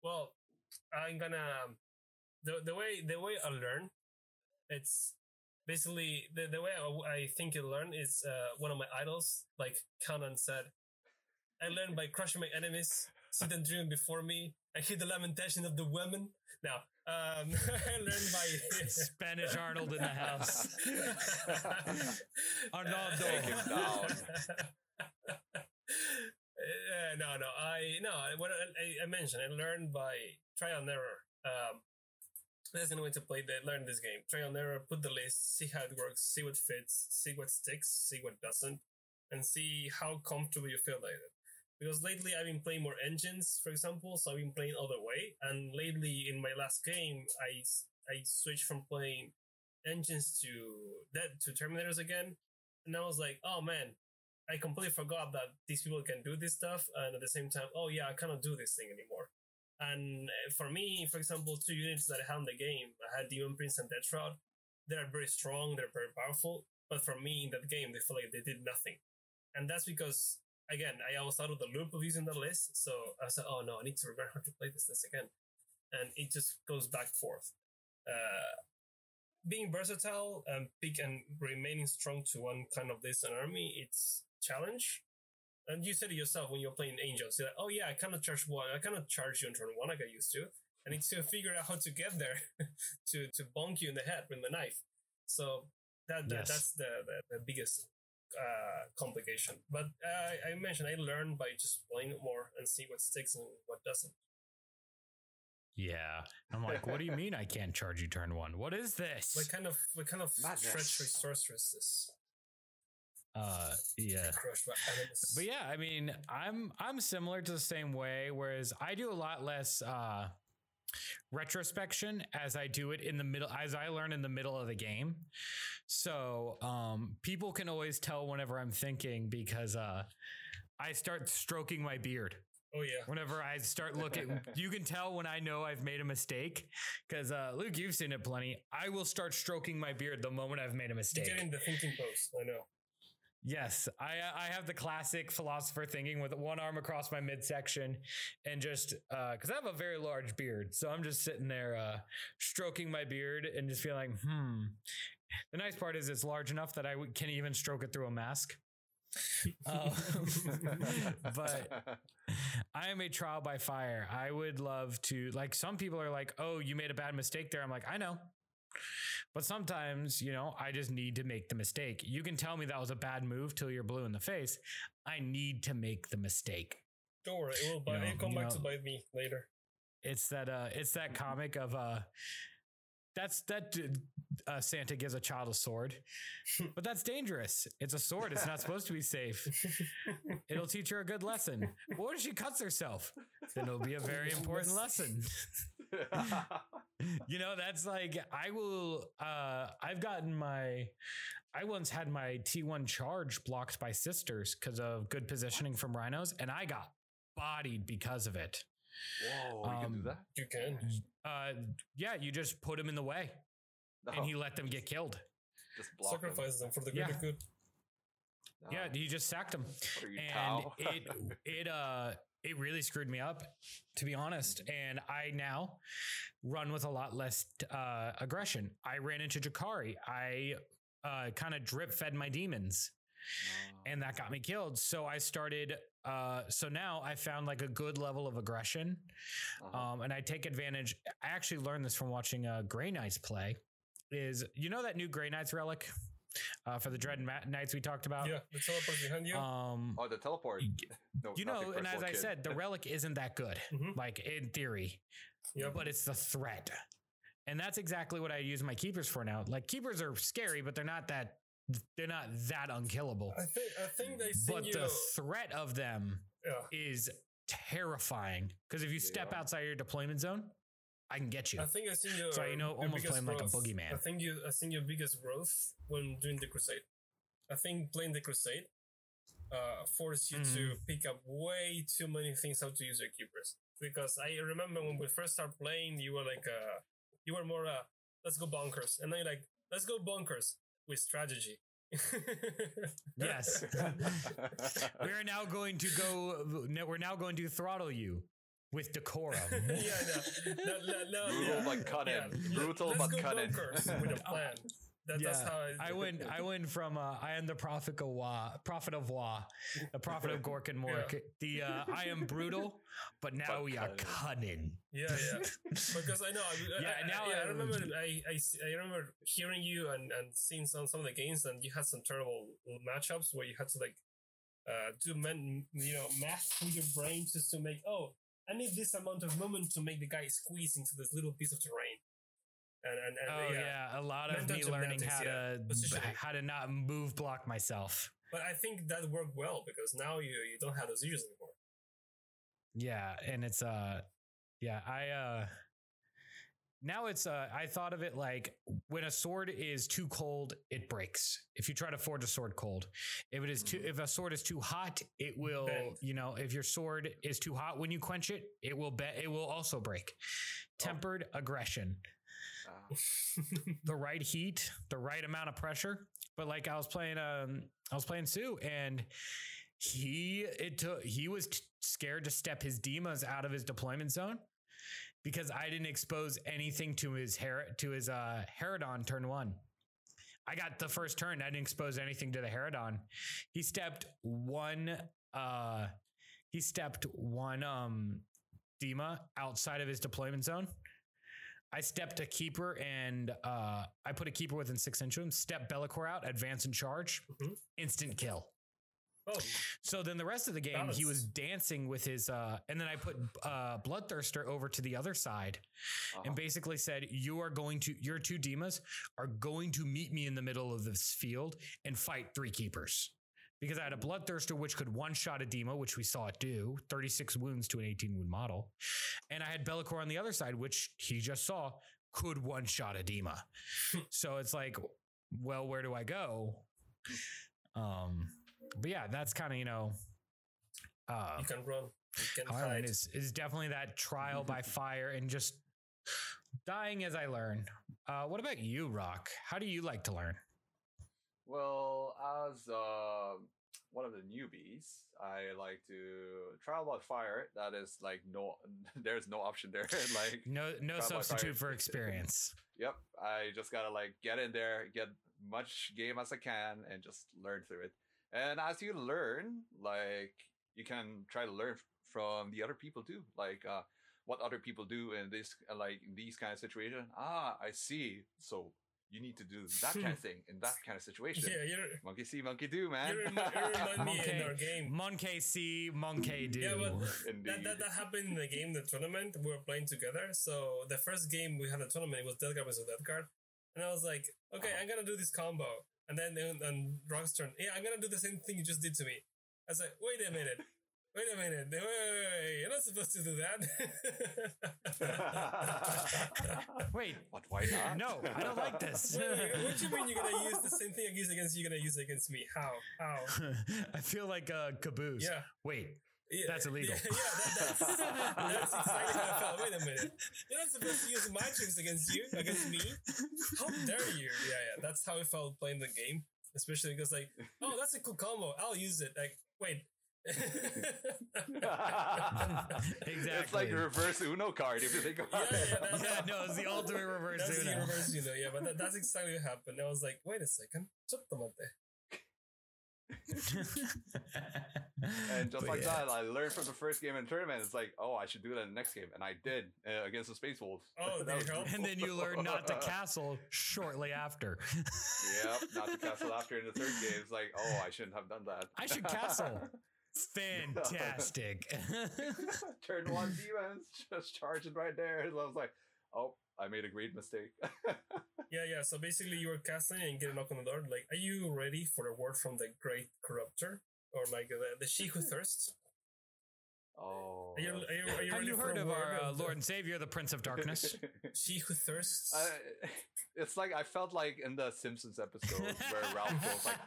Well, I'm gonna the the way the way I learn, it's basically the the way I, I think you learn is uh, one of my idols, like Conan said. I learn by crushing my enemies, see them dream before me, and hear the lamentation of the women. Now, um, (laughs) I learned by (laughs)
Spanish Arnold in the house. (laughs) Arnaldo.
Take him down.
Uh, no, no, I no. What I, I mentioned, I learned by trial and error. Um, that's the way to play. that. learn this game. Trial and error. Put the list. See how it works. See what fits. See what sticks. See what doesn't, and see how comfortable you feel like it. Because lately I've been playing more engines, for example. So I've been playing other way. And lately in my last game, I I switched from playing engines to that to Terminators again, and I was like, oh man, I completely forgot that these people can do this stuff, and at the same time, oh yeah, I cannot do this thing anymore. And uh, for me, for example, two units that I had in the game, I had Demon Prince and Death Shroud. They're very strong, they're very powerful, but for me in that game, they feel like they did nothing. And that's because, again, I was out of the loop of using the list, so I said, oh no, I need to remember how to play this list again. And it just goes back forth. uh, being versatile and pick and remaining strong to one kind of this an army, it's challenge. And you said it yourself when you're playing angels, you're like, oh yeah, I cannot charge one, I cannot charge you on turn one I I used to. I need to figure out how to get there (laughs) to to bonk you in the head with my knife. So that, that
Yes.
that's the, the, the biggest uh, complication. But uh, I mentioned I learned by just playing it more and see what sticks and what doesn't.
Yeah. I'm like, what do you mean I can't charge you turn one? What is this?
What kind of what kind of
Madness.
treachery sorceress is this?
Uh, yeah.
Crushed by enemies.
But yeah, I mean, I'm I'm similar to the same way. Whereas I do a lot less uh, retrospection as I do it in the middle, as I learn in the middle of the game. So um, people can always tell whenever I'm thinking because uh, I start stroking my beard.
Oh yeah.
Whenever I start looking, (laughs) you can tell when I know I've made a mistake. Because uh, Luke, you've seen it plenty. I will start stroking my beard the moment I've made a
You
mistake.
get in the thinking pose. I know.
Yes, I I have the classic philosopher thinking with one arm across my midsection and just because I have a very large beard, so I'm just sitting there uh, stroking my beard and just feeling, hmm. The nice part is it's large enough that I w- can even stroke it through a mask. Um, (laughs) but I am a trial by fire. I would love to like some people are like, "Oh, you made a bad mistake there." I'm like, "I know." But sometimes, you know, I just need to make the mistake. You can tell me that was a bad move till you're blue in the face. I need to make the mistake.
Don't worry, it will bite.
know,
it'll come
you
back to
know-
bite me later.
It's that uh it's that comic of uh that's that uh, Santa gives a child a sword. (laughs) But that's dangerous. It's a sword. It's not supposed to be safe. (laughs) It'll teach her a good lesson. What if she cuts herself? Then it'll be a very (laughs) important lesson. you know that's like i will uh i've gotten my i once had my t1 charge blocked by sisters because of good positioning from rhinos and i got bodied because of it
Whoa, you can do
Um,
that?
You can.
uh yeah you just put him in the way
No,
and he let them get killed
just block them.
Sacrifice them for the
Yeah.
good.
No.
yeah you just sacked
them, you,
and it (laughs) it uh it really screwed me up to be honest and i now run with a lot less uh aggression i ran into jakari i uh kind of drip fed my demons
Oh,
and that got me killed so i started uh so now i found like a good level of aggression
uh-huh.
um and i take advantage i actually learned this from watching uh gray knights play is you know that new gray knights relic uh for the dread Ma- knights we talked about
Yeah, the teleport behind you.
um
oh, the teleport. (laughs) No,
you know, and as
of
I
kid.
said, the (laughs) relic isn't that good,
Mhm.
like in theory,
Yep.
but it's the threat. And that's exactly what I use my keepers for now. Like keepers are scary, but they're not that they're not that unkillable.
I think I think they see
But
you.
the threat of them
yeah.
is terrifying. Because if you step
are.
outside your deployment zone, I can get you.
I think I seen your.
So, you know, almost
biggest
playing like a
growth.
boogeyman.
I think you. I think your biggest growth when doing the crusade. I think playing the crusade, uh, forced you to
Mm-hmm.
pick up way too many things how to use your keepers. Because I remember when we first started playing, you were like, uh, you were more, uh, let's go bonkers, and then you're like, let's go bonkers with strategy. (laughs)
yes. (laughs) we are now going to go we're now going to throttle you with decorum. (laughs)
yeah, no, no, no, no,
Brutal
yeah.
but cunning.
Yeah.
Brutal
Let's
but
go
cunning.
with a plan. That, That's how I,
I went. I went from uh, I am the prophet of Waaagh, prophet of Waaagh, the prophet of Gork and Mork. The uh, I am brutal, but now
But
we are
cunning.
cunning.
Yeah, yeah. because I know. I,
Yeah,
I,
now
I, yeah, I
I-
remember. I, I, s- I remember hearing you and, and seeing some some of the games, and you had some terrible matchups where you had to like uh, do men, you know, math with your brain just to make. Oh, I need this amount of movement to make the guy squeeze into this little piece of terrain. And and, and
Oh
yeah.
yeah. a lot of
Mental
me learning how
yeah.
to
Positioning.
how to not move block myself.
But I think that worked well because now you you don't have those issues anymore.
Yeah, and it's uh, yeah, I uh. Now it's uh I thought of it like when a sword is too cold, it breaks. If you try to forge a sword cold. If it is too if a sword is too hot, it will,
Bend.
you know, if your sword is too hot when you quench it, it will bet it will also break. Tempered aggression. (laughs) The right heat, the right amount of pressure. But like I was playing um I was playing Sue and he it took he was t- scared to step his Demas out of his deployment zone because I didn't expose anything to his hair to his uh Harridan turn one. I got the first turn. I didn't expose anything to the Harridan. He stepped one uh he stepped one um Dima outside of his deployment zone. I stepped a keeper and uh I put a keeper within six inches of him, step Be'lakor out, advance and charge,
Mhm.
instant kill.
Oh,
So then the rest of the game, he was dancing with his, uh, and then I put uh, Bloodthirster over to the other side
Uh-huh.
and basically said, "You are going to, your two Demas are going to meet me in the middle of this field and fight three keepers." Because I had a Bloodthirster which could one shot a Dema, which we saw it do, 36 wounds to an 18 wound model. And I had Be'lakor on the other side, which he just saw could one shot a Dema. (laughs) so it's like, well, where do I go? Um, but yeah, that's kind of, you know, uh,
you can run. You can hide.
is is definitely that trial by (laughs) fire and just dying as I learn. Uh, what about you, Rock? How do you like to learn?
Well, as uh, one of the newbies, I like to trial by fire. That is like no, (laughs) there's no option there. (laughs) like,
No, no substitute for experience. (laughs)
yep, I just gotta like get in there, get much game as I can, and just learn through it. And as you learn, like you can try to learn from the other people too, like uh, what other people do in this, like in these kind of situation. Ah, I see. So you need to do (laughs) that kind of thing in that kind of situation.
Yeah, you're,
Monkey see, monkey do, man.
you remind, you remind me in our game.
Monkey see, monkey do.
Yeah, but that, that, that happened in the game, the tournament. We were playing together. So the first game we had a tournament, it was Death Guard versus Death Guard. And I was like, okay,
Uh-huh.
I'm going to do this combo. And then and, and Rock's turn, yeah, I'm going to do the same thing you just did to me. I was like, wait a minute. Wait a minute. Wait, wait, wait, wait. You're not supposed to do that. (laughs)
Wait,
what? why not?
no, I don't like this.
Wait, wait, what do you mean you're going to use the same thing I use against you, you're going to use against me? How? How? (laughs)
I feel like a caboose.
Yeah.
Wait,
Yeah,
That's illegal.
Yeah, yeah that, that's, (laughs) that's exactly how I felt. Wait a minute. You're not supposed to use my tricks against you, against me. How dare you? Yeah, yeah. That's how I felt playing the game. Especially because, like, oh, that's a cool combo. I'll use it. Like, wait.
Exactly.
It's like a reverse Uno card if you think about
Yeah,
it.
yeah,
yeah, no, it's the ultimate reverse
that's the
Uno.
reverse, you know. Yeah, but that, that's exactly what happened. I was like, wait a second. Chottomate. (laughs)
And just
But
like
yeah.
that, I learned from the first game in the tournament. It's like, oh, I should do that in the next game, and I did uh, against the Space Wolves.
Oh, (laughs)
That
there you go.
And then you learn not to (laughs) castle shortly after.
yep, not to castle after in the third game. It's like, oh, I shouldn't have done that.
I should castle. Fantastic. (laughs)
Turn one demons, (laughs) just charging right there. And I was like, oh, I made a great mistake. (laughs)
Yeah, yeah. So basically, you were casting and get a knock on the door. Like, are you ready for a word from the Great Corruptor, or like the, the She Who Thirsts?
Oh.
Are you, are you, are you
Have you heard of our uh, Lord and Savior, the Prince of Darkness? (laughs)
She Who Thirsts?
I, it's like I felt like in the Simpsons episode where Ralph (laughs) goes like,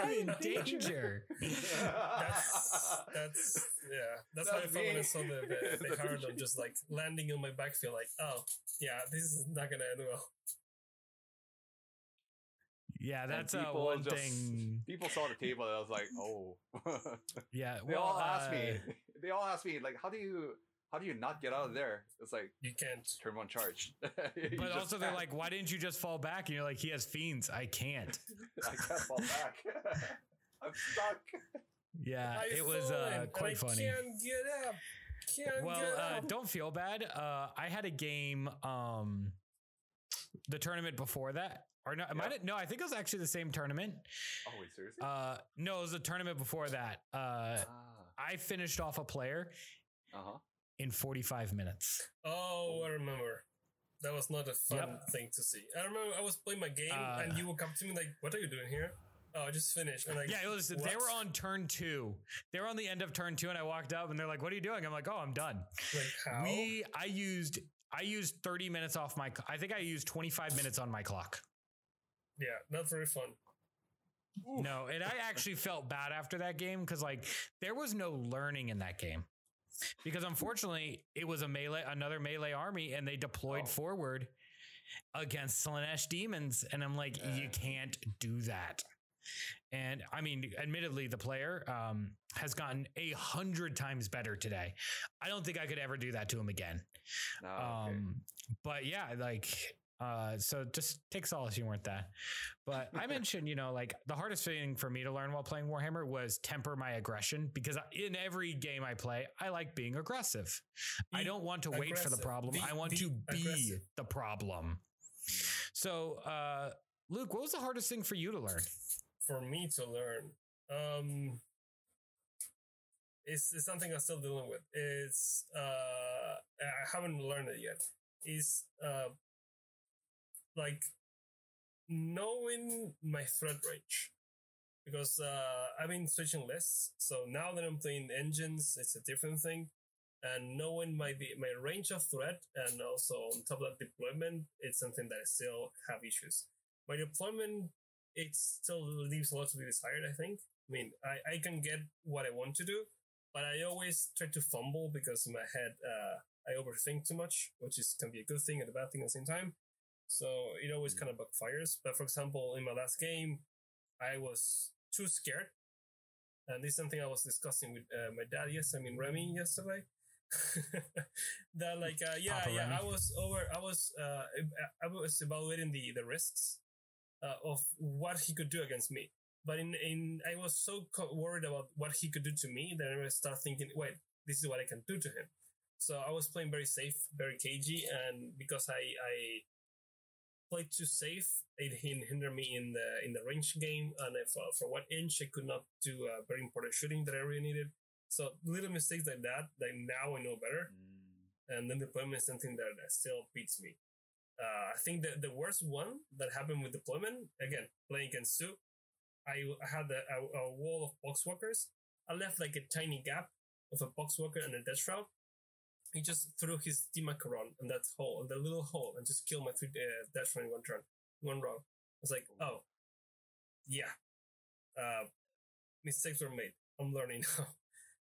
I'm in danger.
that's that's yeah. That's, how I
That's
felt when I saw the the, the
That's
Harlem just like landing on my back. Feel like, oh yeah, this is not gonna end well.
Yeah, that's uh,
people
one
just-
thing.
People saw the table and I was like, oh. (laughs)
Yeah,
they
well,
all asked me. They all ask me like, how do you how do you not get out of there? It's like
You can't.
turn one charge. (laughs) You
But
just
also, they're
can't.
like, why didn't you just fall back? And you're like, he has fiends. I can't. (laughs)
I can't fall back. (laughs) I'm stuck.
Yeah,
I
it was uh, quite
I
funny.
Can't get up. Can't
Well,
get
uh, don't feel bad. Uh, I had a game, um, the tournament before that, or no, it might
Yeah.
no, I think it was actually the same tournament.
Oh wait, seriously?
Uh, no, it was the tournament before that. Uh,
ah,
I finished off a player
uh huh.
in 45 minutes.
Oh, I remember. That was not a fun
Yep.
thing to see. I remember I was playing my game
Uh,
and you would come to me like, "What are you doing here?" Oh, I just finished. And like,
Yeah, it was. They were on turn two. They were on the end of turn two, and I walked up, and they're like, "What are you doing?" I'm like, "Oh, I'm done."
Like how?
We, I used, I used 30 minutes off my. I think I used 25 minutes on my clock.
yeah, not very fun.
No, and I actually felt bad after that game because like there was no learning in that game. Because unfortunately, it was a melee, another melee army, and they deployed
Oh.
forward against Slaanesh demons. And I'm like, you can't do that. And I mean, admittedly, the player um, has gotten a hundred times better today. I don't think I could ever do that to him again.
No, okay.
Um, but yeah, like, uh, so just take solace you weren't that. But I (laughs) mentioned, you know, like the hardest thing for me to learn while playing Warhammer was temper my aggression because in every game I play, I like being aggressive. I don't want to wait for the problem.
Be-
I want
be
to be
aggressive.
the problem. So, uh, Luke, what was the hardest thing for you to learn?
for me to learn. Um, it's, it's something I'm still dealing with. It's uh, I haven't learned it yet. Is uh, like knowing my threat range because uh, I've been switching lists. So now that I'm playing engines, it's a different thing. And knowing my my range of threat and also on top of that deployment, it's something that I still have issues. My deployment it still leaves a lot to be desired, I think. I mean, I, I can get what I want to do, but I always try to fumble because in my head, uh, I overthink too much, which is can be a good thing and a bad thing at the same time. So it always kind of backfires. But for example, in my last game, I was too scared. And this is something I was discussing with uh, my dad, yes, I mean Remy yesterday. (laughs) that like uh, yeah
Papa
yeah
Remy.
I was over I was uh I was evaluating the the risks uh, of what he could do against me. But in, in I was so co- worried about what he could do to me that I started thinking, wait, this is what I can do to him. So I was playing very safe, very cagey, and because I I played too safe, it hindered me in the in the range game, and if, uh, for one inch I could not do uh, very important shooting that I really needed. So little mistakes like that, like now I know better
Mm.
and then deployment is something that that still beats me. Uh, I think that the worst one that happened with deployment, again, playing against Sue, I had a, a, a wall of poxwalkers. I left like a tiny gap of a poxwalker and a death shroud. He just threw his Dimachaeron in that hole, in the little hole, and just killed my three uh, shroud in one turn, one round. I was like, oh, yeah, uh, mistakes were made. I'm learning (laughs) now.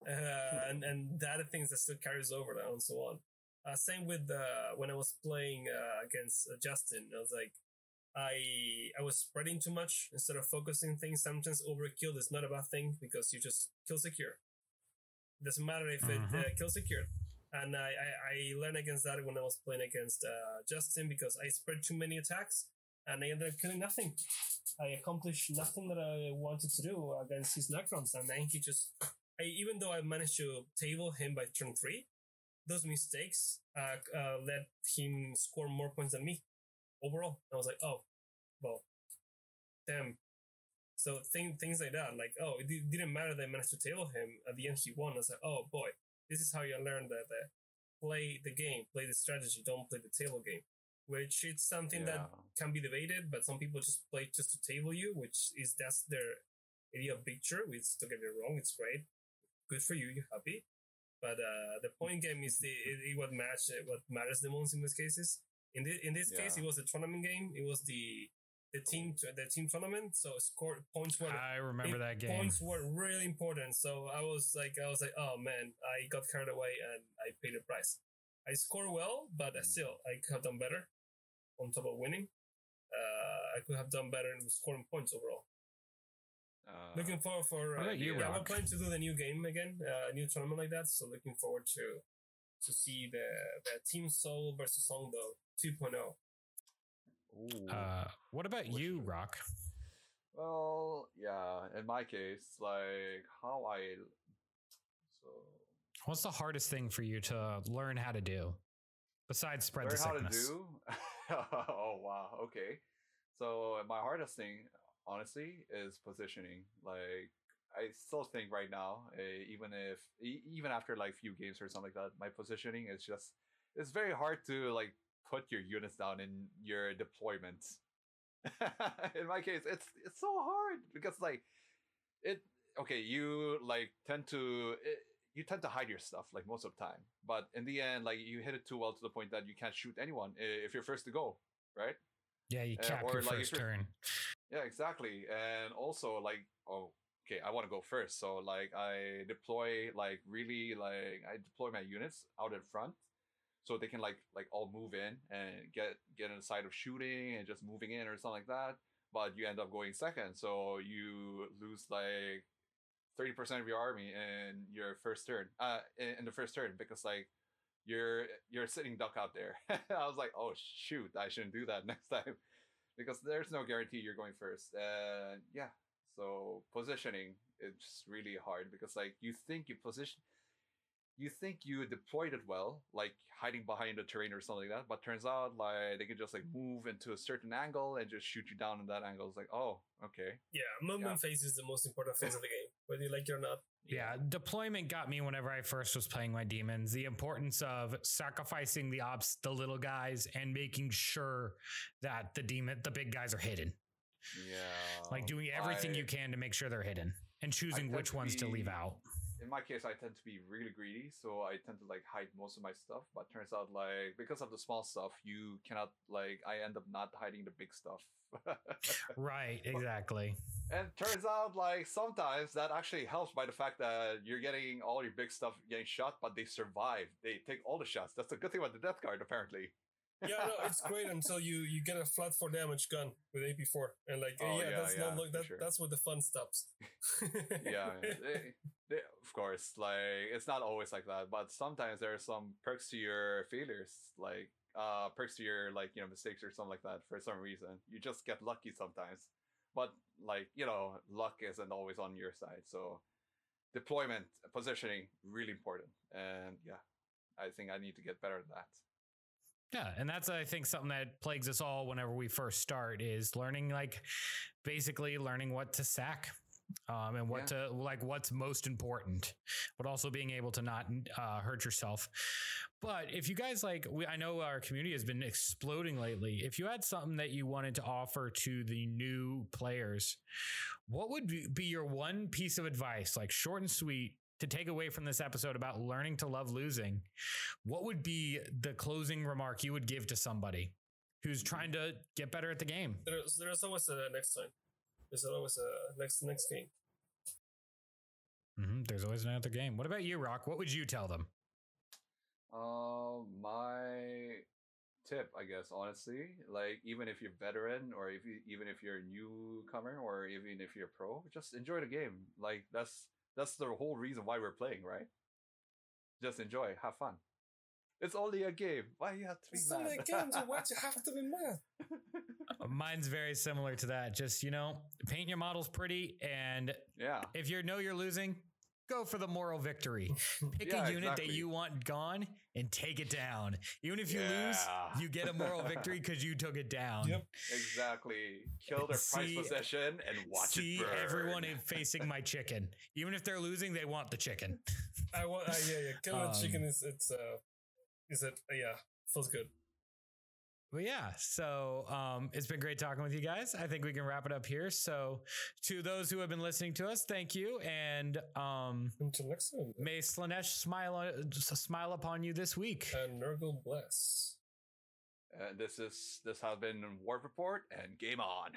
Uh, and and that are things that still carries over and so on. Uh, same with uh, when I was playing uh, against uh, Justin, I was like, I I was spreading too much instead of focusing things. Sometimes overkill is not a bad thing because you just kill secure. Doesn't matter if it uh,
Mhm.
kill secure. And I, I I learned against that when I was playing against uh, Justin because I spread too many attacks and I ended up killing nothing. I accomplished nothing that I wanted to do against his Necrons, and then he just I, even though I managed to table him by turn three, those mistakes uh, uh, let him score more points than me overall. I was like, oh, well, damn. So thing, things like that, like, oh, it di- didn't matter that I managed to table him. At the end, he won. I was like, oh boy, this is how you learn that, that play the game, play the strategy, don't play the table game. Which it's something that can be debated, but some people just play just to table you, which is that's their idea of picture. Which don't get me wrong, it's great, good for you, you're happy. But uh, the point game is the it, it what match what matters the most in these cases. In this in this case, it was a tournament game. It was the the team the team tournament. So score points were
I remember
it-
that game.
Points were really important. So I was like, I was like, oh man, I got carried away and I paid the price. I score well, but
Mm.
still, I could have done better. On top of winning, uh, I could have done better in scoring points overall.
Uh,
looking forward for
What
uh,
you,
yeah, we're planning to do the new game again, uh, a new tournament like that. So looking forward to to see the the Team Soul versus Songdo 2.0.
Uh, what about
Which
you. Rock?
well, yeah. In my case, like how I so
What's the hardest thing for you to learn how to do besides spread
learn
the
how
sickness?
to do. (laughs) oh wow. Okay. So my hardest thing, honestly, is positioning. Like I still think right now, uh, even if e- even after like few games or something like that, my positioning is just it's very hard to like put your units down in your deployment. (laughs) in my case, it's it's so hard because like it okay, you like tend to it, you tend to hide your stuff like most of the time, but in the end, like you hit it too well to the point that you can't shoot anyone if you're first to go, right?
Yeah, you
Uh,
cap
or
your
like
first turn.
Yeah, exactly. And also like oh okay, I want to go first. So like I deploy like really like I deploy my units out in front so they can like like all move in and get get in side of shooting and just moving in or something like that. but you end up going second, so you lose like thirty percent of your army in your first turn. Uh, in, in the first turn because like you're you're sitting duck out there. (laughs) I was like, oh shoot, I shouldn't do that (laughs) next time because there's no guarantee you're going first. And yeah, so positioning it's really hard because like you think you position you think you deployed it well, like hiding behind a terrain or something like that, but turns out like they can just like mm-hmm. move into a certain angle and just shoot you down in that angle. It's like, oh, okay.
Yeah, movement
Yeah.
phase is the most important phase of the game, whether you like it or not.
Yeah, deployment got me whenever I first was playing my demons. The importance of sacrificing the ops, the little guys, and making sure that the demon, the big guys, are hidden.
Yeah.
Like doing everything
I-
you can to make sure they're hidden, and choosing which
to
ones to leave out.
In my case, I tend to be really greedy, so I tend to like hide most of my stuff. But turns out, like because of the small stuff, you cannot like. I end up not hiding the big stuff. (laughs)
Right, exactly.
and turns out, like sometimes that actually helps by the fact that you're getting all your big stuff getting shot, but they survive. They take all the shots. That's the good thing about the Death Guard, apparently.
Yeah, no, it's (laughs) great until you you get a flat four damage gun with AP4, and like,
Oh,
yeah,
yeah,
that's
yeah,
not look that
sure.
that's where the fun stops. (laughs)
yeah, they- they- of course. Like it's not always like that, but sometimes there are some perks to your failures, like uh perks to your like you know mistakes or something like that. For some reason, you just get lucky sometimes. But like you know, luck isn't always on your side. So deployment, positioning, really important. And yeah, I think I need to get better at that.
Yeah, and that's I think something that plagues us all whenever we first start is learning like basically learning what to sack. Um, and what to like what's most important, but also being able to not uh, hurt yourself. But if you guys like, we, I know our community has been exploding lately. If you had something that you wanted to offer to the new players, what would be- be your one piece of advice, like short and sweet, to take away from this episode about learning to love losing? What would be the closing remark you would give to somebody who's trying to get better at the game?
there's there's always a next time. There's always a next next game.
hmm There's always another game. What about you, Rock? What would you tell them?
Uh, my tip, I guess, honestly, like even if you're veteran or if you, even if you're a newcomer or even if you're pro, just enjoy the game. Like that's that's the whole reason why we're playing, right? Just enjoy, have fun. It's only a game. Why you have to be
It's
mad?
only a game, so why you (laughs) have to be mad?
Uh, mine's very similar to that. Just, you know, paint your models pretty. And
yeah,
if you know you're losing, go for the moral victory. Pick
Yeah,
a unit that you want gone and take it down. Even if you lose, you get a moral (laughs) victory because you took it down.
Yep.
exactly. Kill their price
See-
possession and watch
See
it burn.
everyone in- facing my chicken. Even if they're losing, they want the chicken.
I want. Uh, yeah, yeah. Killing
Um,
a chicken is it's uh, is it? Uh, yeah, feels good.
Well, yeah. So um, it's been great talking with you guys. I think we can wrap it up here. So to those who have been listening to us, thank you, and um,
Until next time.
may Slaanesh smile uh, smile upon you this week.
And Nurgle bless.
And this is this has been Warp Report and game on.